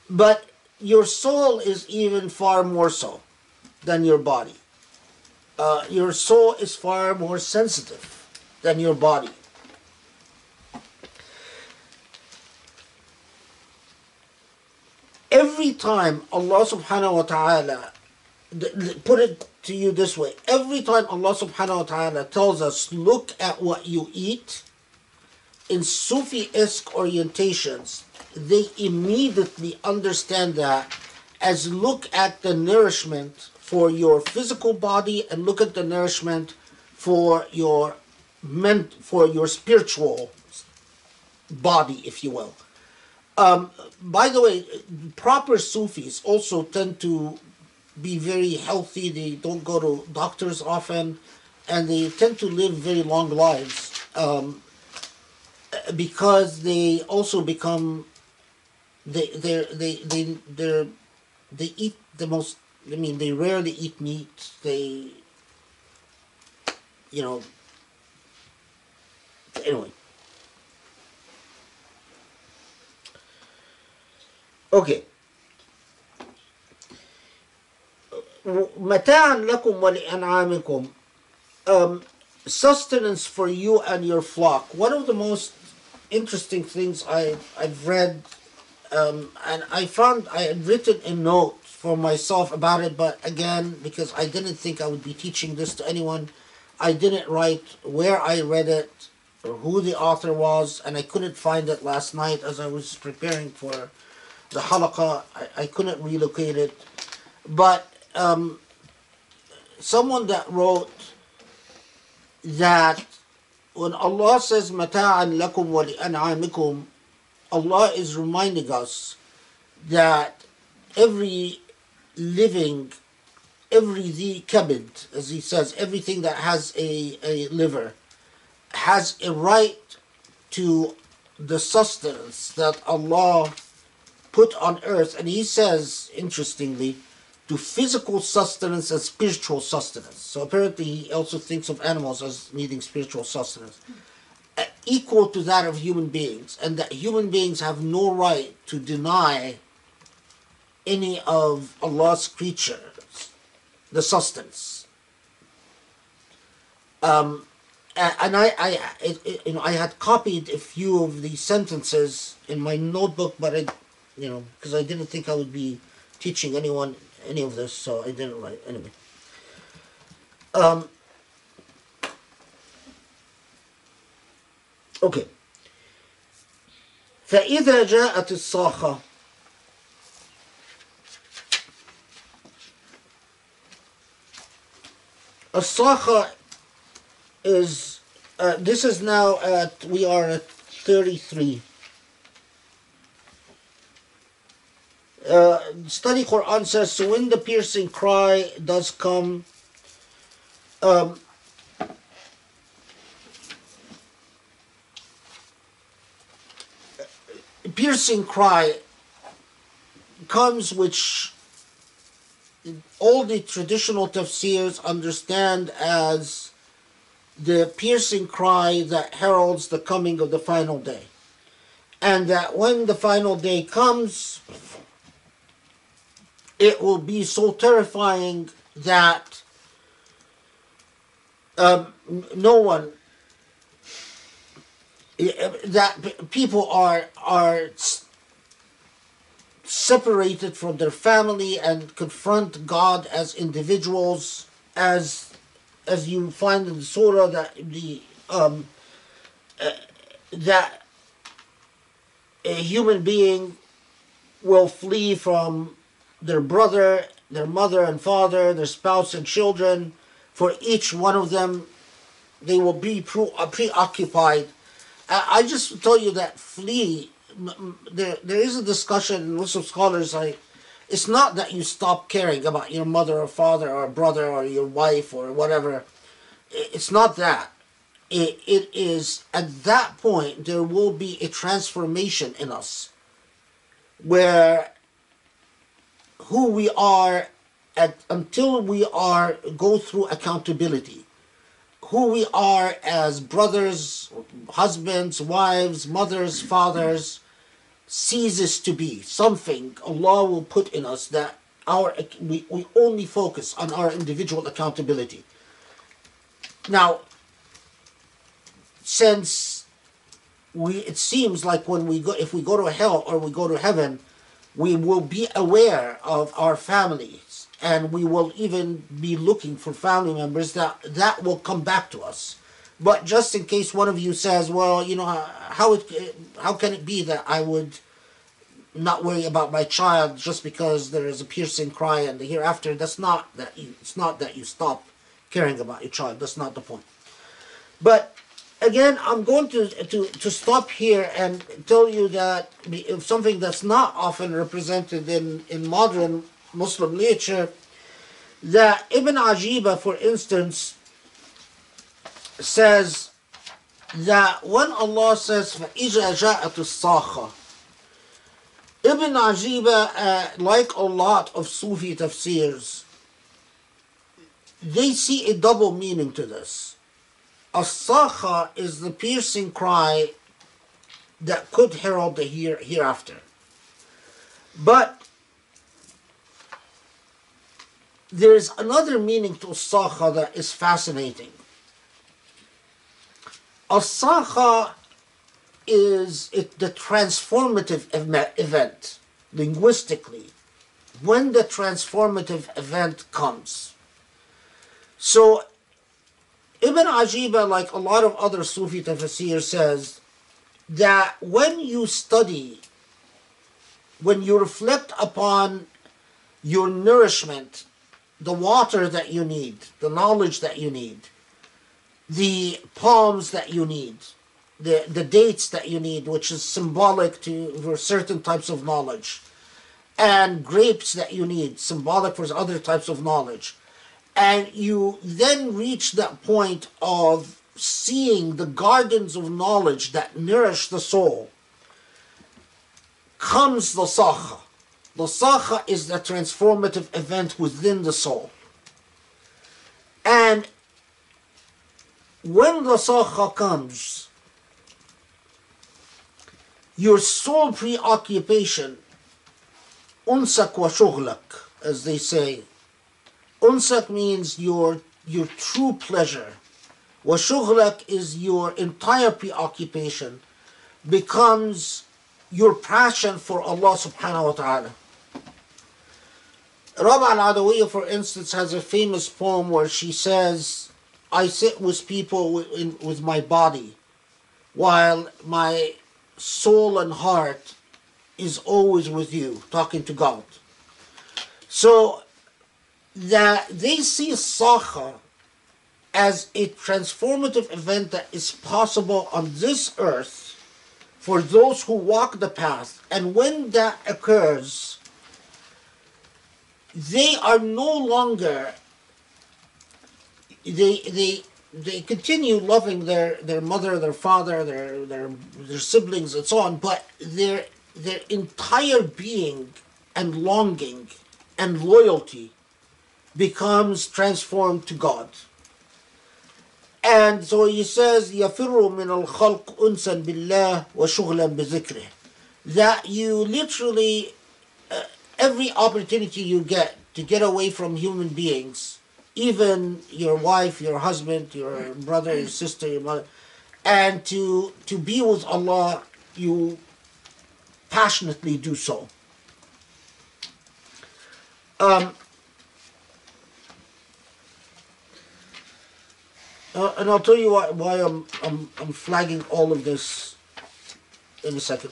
but your soul is even far more so than your body. Uh, your soul is far more sensitive than your body. Every time Allah subhanahu wa ta'ala, put it to you this way every time Allah subhanahu wa ta'ala tells us, look at what you eat, in Sufi esque orientations, they immediately understand that as look at the nourishment for your physical body and look at the nourishment for your ment for your spiritual body, if you will. Um, by the way, proper Sufis also tend to be very healthy. They don't go to doctors often, and they tend to live very long lives um, because they also become they they they they they they eat the most. I mean, they rarely eat meat. They, you know. Anyway. Okay. متاعا لكم ولأنعامكم um, sustenance for you and your flock. One of the most interesting things I, I've read, um, and I found I had written a note for myself about it, but again, because I didn't think I would be teaching this to anyone, I didn't write where I read it or who the author was, and I couldn't find it last night as I was preparing for the halaqa. I, I couldn't relocate it. But um, someone that wrote that when Allah says mata'an lakum wa li'an'amikum, Allah is reminding us that every living, every the kabid, as he says, everything that has a, a liver, has a right to the sustenance that Allah put on earth. And he says, interestingly, to physical sustenance and spiritual sustenance. So apparently, he also thinks of animals as needing spiritual sustenance, uh, equal to that of human beings, and that human beings have no right to deny any of Allah's creatures the sustenance. Um, and I, I, it, it, you know, I had copied a few of these sentences in my notebook, but I, you know, because I didn't think I would be teaching anyone any of this, so I didn't write anyway. Um, okay. فإذا جاءت الصاخة الصاخة is uh, this is now at we are at 33 uh, study Quran says so when the piercing cry does come um, piercing cry comes which all the traditional tafsirs understand as the piercing cry that heralds the coming of the final day. And that when the final day comes, it will be so terrifying that um, no one, that people are, are separated from their family and confront God as individuals, as as you find in the surah that the um, uh, that a human being will flee from their brother, their mother and father, their spouse and children. For each one of them, they will be uh, preoccupied. I, just tell you that flee. There, there is a discussion some scholars. Like, it's not that you stop caring about your mother or father or brother or your wife or whatever. It's not that. It, it is at that point there will be a transformation in us where who we are at until we are go through accountability. Who we are as brothers husbands wives mothers fathers ceases to be something allah will put in us that our we, we only focus on our individual accountability. Now since we it seems like when we go if we go to hell or we go to heaven we will be aware of our families and we will even be looking for family members that that will come back to us. But just in case one of you says well you know how it how can it be that i would not worry about my child just because there is a piercing cry and the hereafter? That's not that you it's not that you stop caring about your child. That's not the point. But again, I'm going to, to, to stop here and tell you that the- if something that's not often represented in, in modern Muslim literature, that Ibn Ajiba, for instance, says that when Allah says, فَإِذَا جَاءَتِ الصَّاخَةِ Ibn Ajiba, uh, like a lot of Sufi tafsirs, they see a double meaning to this. As-sakha is the piercing cry that could herald the here, hereafter. But there's another meaning to Sakha that is fascinating. As-Sakha is it the transformative event linguistically when the transformative event comes. So Ibn Ajiba, like a lot of other Sufi tafsir, says that when you study, when you reflect upon your nourishment, the water that you need, the knowledge that you need, the palms that you need, the, the dates that you need, which is symbolic to for certain types of knowledge, and grapes that you need, symbolic for other types of knowledge. And you then reach that point of seeing the gardens of knowledge that nourish the soul. Comes the sakha. The sakha is the transformative event within the soul. And when the sakha comes, your sole preoccupation, unsak wa as they say. Unsak means your your true pleasure. Wa shughlak is your entire preoccupation, becomes your passion for Allah subhanahu wa ta'ala. Rabi'a al-Adawiyya, for instance, has a famous poem where she says, I sit with people with, in, with my body, while my soul and heart is always with you, talking to God. So that they see Sakha as a transformative event that is possible on this earth for those who walk the path. And when that occurs, they are no longer they they they continue loving their their mother, their father, their their their siblings, and so on. But their their entire being and longing and loyalty becomes transformed to God. And so he says, يَفِرُّ مِنَ الْخَلْقِ أُنسًا بِاللَّهِ وَشُغْلًا بِذِكْرِهِ That you literally, uh, every opportunity you get to get away from human beings, even your wife, your husband, your brother, your sister, your mother, and to, to be with Allah, you passionately do so. Um, Uh, and I'll tell you why, why I'm, I'm, I'm flagging all of this in a second.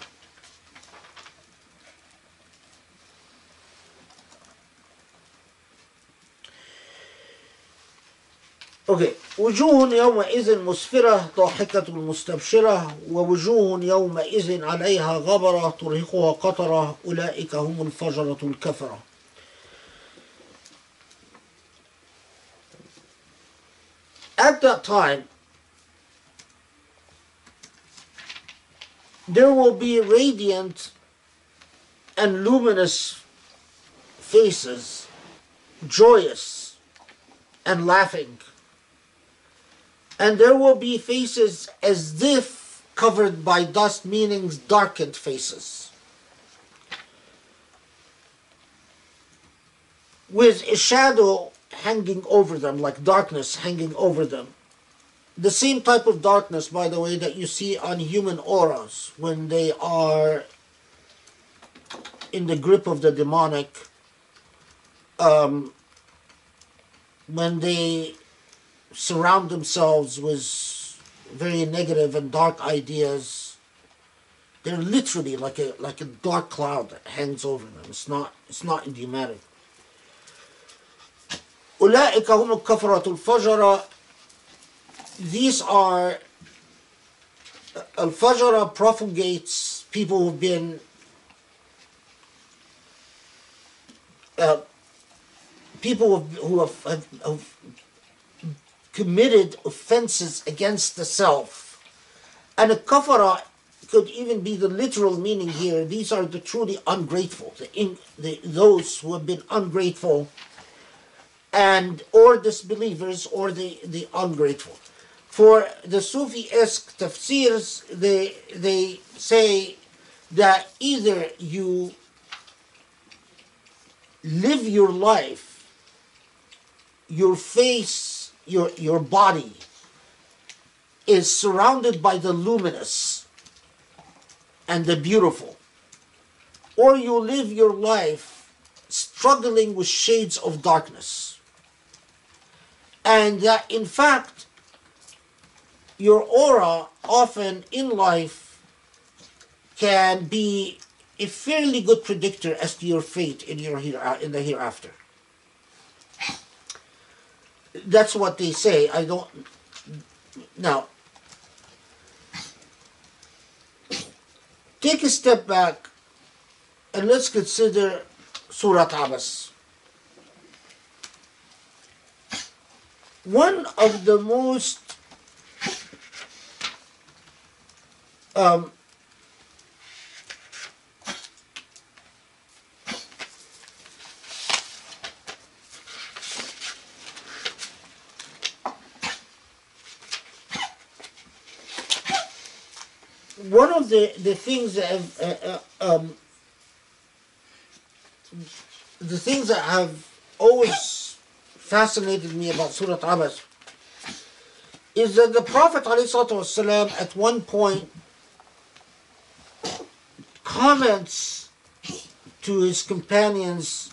Okay. وجوه يومئذ مسفرة ضاحكة مستبشرة ووجوه يومئذ عليها غبرة ترهقها قطرة أولئك هم الفجرة الكفرة at that time, there will be radiant and luminous faces, joyous and laughing. And there will be faces as if covered by dust, meaning darkened faces. With a shadow hanging over them, like darkness hanging over them. The same type of darkness, by the way, that you see on human auras when they are in the grip of the demonic, um, when they surround themselves with very negative and dark ideas. They're literally like a like a dark cloud that hangs over them. It's not it's not idiomatic. أولئك هم الكفرة الفجرة These are Al-Fajra propagates people who've been uh, people who have, have, have committed offenses against the self. And a kafara could even be the literal meaning here. These are the truly ungrateful, the, in, the those who have been ungrateful and or disbelievers or the, the ungrateful. For the Sufi-esque tafsirs, they, they say that either you live your life your face, your, your body is surrounded by the luminous and the beautiful, or you live your life struggling with shades of darkness. And that in fact, your aura often in life can be a fairly good predictor as to your fate in your here uh, in the hereafter. That's what they say. I don't now take a step back and let's consider Surah Abasa. One of the most um, one of the, the things that have, uh, uh, um, the things that have always fascinated me about Surah Abasa is that the Prophet والسلام, at one point comments to his companions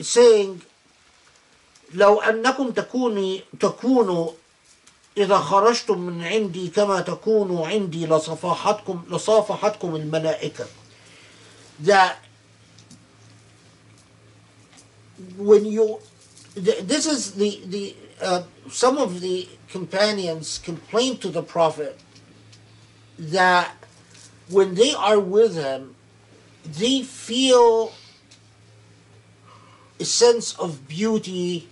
saying لو أنكم تكوني تكونوا إذا خرجتم من عندي كما تكونوا عندي لصفاحتكم لصافحتكم الملائكة that when you th- this is the the uh, some of the companions complained to the prophet that when they are with him they feel a sense of beauty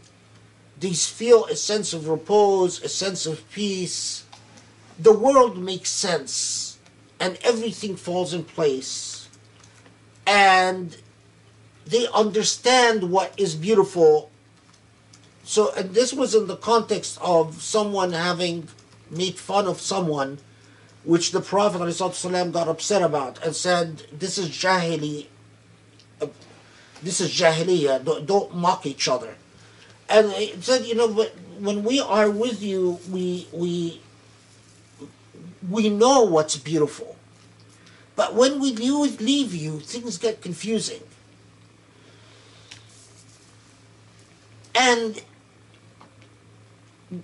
they feel a sense of repose, a sense of peace. The world makes sense and everything falls in place. And they understand what is beautiful. So, and this was in the context of someone having made fun of someone, which the Prophet ﷺ got upset about and said, This is Jahili. uh, This is Jahiliyyah. Don't, don't mock each other and it said, you know, but when we are with you, we we we know what's beautiful. But when we leave you, things get confusing. And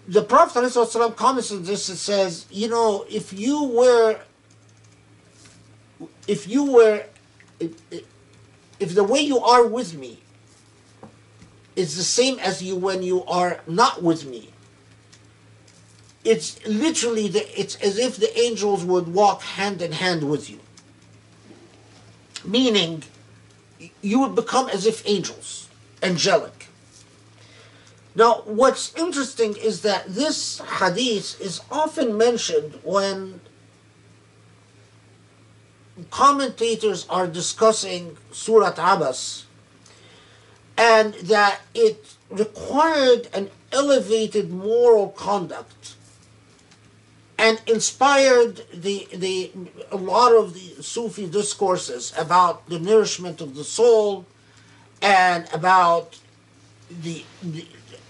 the Prophet ﷺ comments on this and says, you know, if you were if you were if, if the way you are with me is the same as you when you are not with me. It's literally the, it's as if the angels would walk hand in hand with you. Meaning, you would become as if angels, angelic. Now, what's interesting is that this hadith is often mentioned when commentators are discussing Surah Abasa and that it required an elevated moral conduct and inspired the, the a lot of the Sufi discourses about the nourishment of the soul and about the, the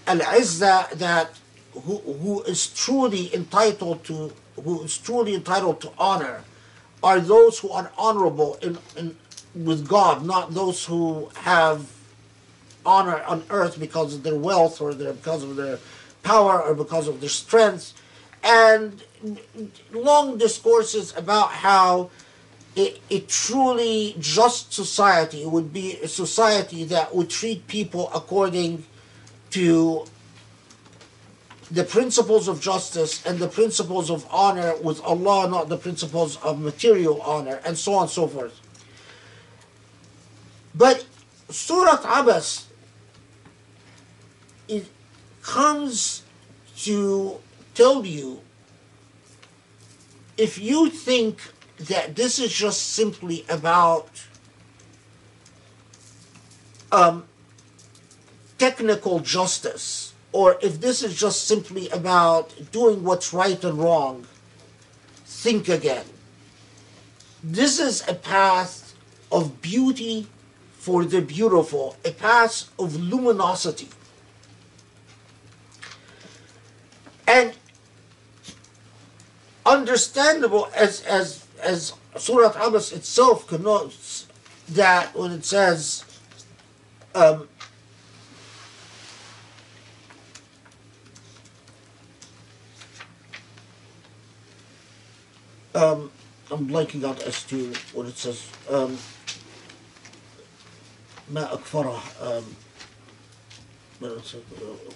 al-izzah that who, who is truly entitled to who is truly entitled to honor are those who are honorable in, in with God, not those who have honor on earth because of their wealth or their, because of their power or because of their strength. And long discourses about how a, a truly just society would be a society that would treat people according to the principles of justice and the principles of honor with Allah, not the principles of material honor, and so on and so forth. But Surah Abasa it comes to tell you if you think that this is just simply about um, technical justice, or if this is just simply about doing what's right and wrong, think again. This is a path of beauty for the beautiful, a path of luminosity. and understandable as as as Surah Abasa itself connotes that when it says um, um, I'm blanking out as to what it says um, ما أكفره um,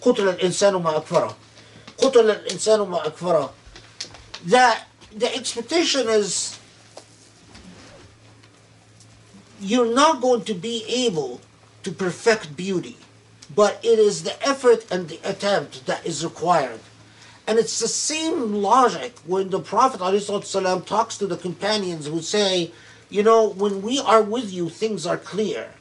قتل الإنسان ما أكفره قتل الإنسان ما أكفره that the expectation is you're not going to be able to perfect beauty, but it is the effort and the attempt that is required. And it's the same logic when the Prophet ﷺ talks to the companions who say, you know, when we are with you, things are clear.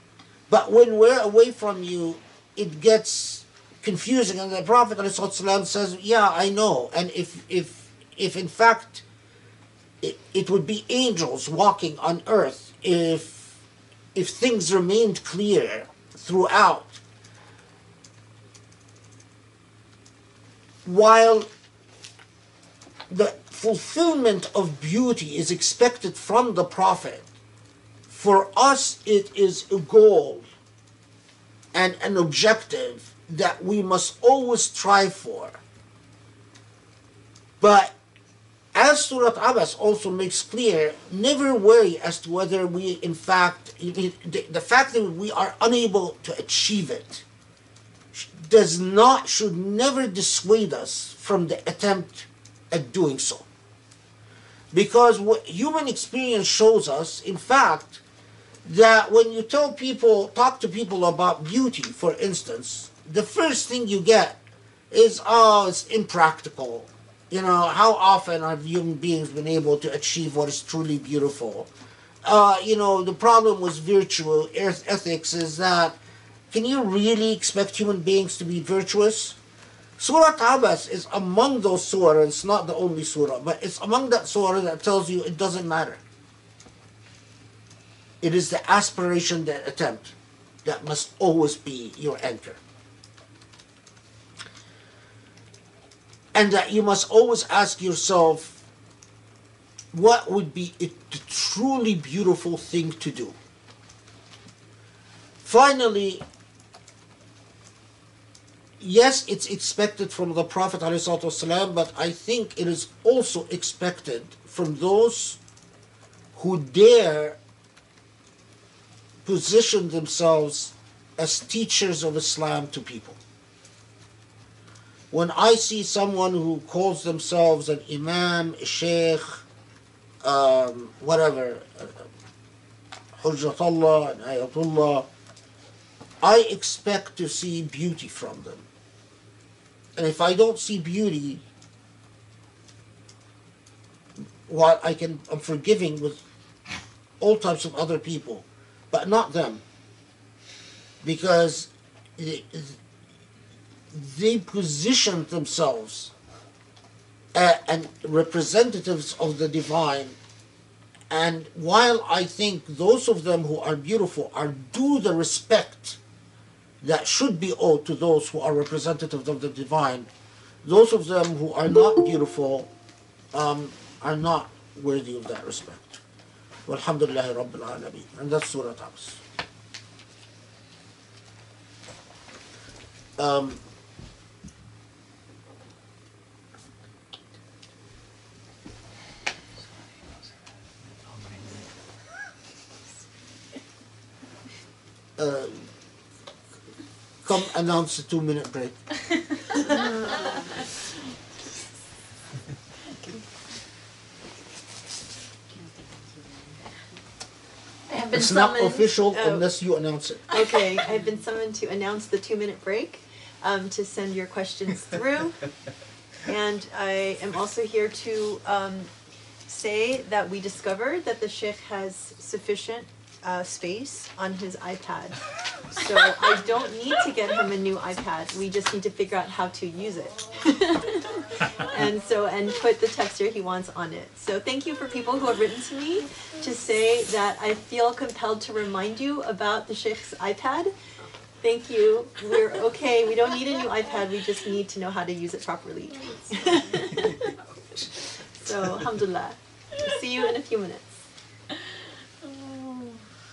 But when we're away from you, it gets confusing. And the Prophet ﷺ says, yeah, I know. And if, if, if in fact it, it would be angels walking on earth if if things remained clear throughout while the fulfillment of beauty is expected from the prophet for us it is a goal and an objective that we must always strive for. But as Surah Abasa also makes clear, never worry as to whether we, in fact, the fact that we are unable to achieve it does not, should never dissuade us from the attempt at doing so. Because what human experience shows us, in fact, that when you tell people, talk to people about beauty, for instance, the first thing you get is, oh, it's impractical you know, how often have human beings been able to achieve what is truly beautiful? Uh, you know, the problem with virtue ethics is that can you really expect human beings to be virtuous? Surah Abasa is among those surahs, it's not the only surah, but it's among that surah that tells you it doesn't matter. It is the aspiration, the attempt, that must always be your anchor. and that you must always ask yourself what would be a truly beautiful thing to do finally yes it's expected from the prophet ﷺ, but i think it is also expected from those who dare position themselves as teachers of islam to people when I see someone who calls themselves an imam, a sheikh, um, whatever, Hujjatullah and Ayatullah, I expect to see beauty from them. And if I don't see beauty, while I can, I'm forgiving with all types of other people, but not them. Because they positioned themselves uh, and representatives of the divine. And while I think those of them who are beautiful are due the respect that should be owed to those who are representatives of the divine, those of them who are not beautiful um, are not worthy of that respect. Walhamdulillahi Rabbil Alameen. And that's Surah Tabs. Um, uh, come announce a two minute break. I have been It's not summoned- official oh, unless you announce it. Okay, I've been summoned to announce the two-minute break, um, to send your questions through. And I am also here to, um, say that we discovered that the Sheikh has sufficient, uh, space on his iPad. So I don't need to get him a new iPad, we just need to figure out how to use it. And so, and put the texture he wants on it. So thank you for people who have written to me to say that I feel compelled to remind you about the Sheikh's iPad. Thank you. We're okay. We don't need a new iPad. We just need to know how to use it properly. so, alhamdulillah. See you in a few minutes.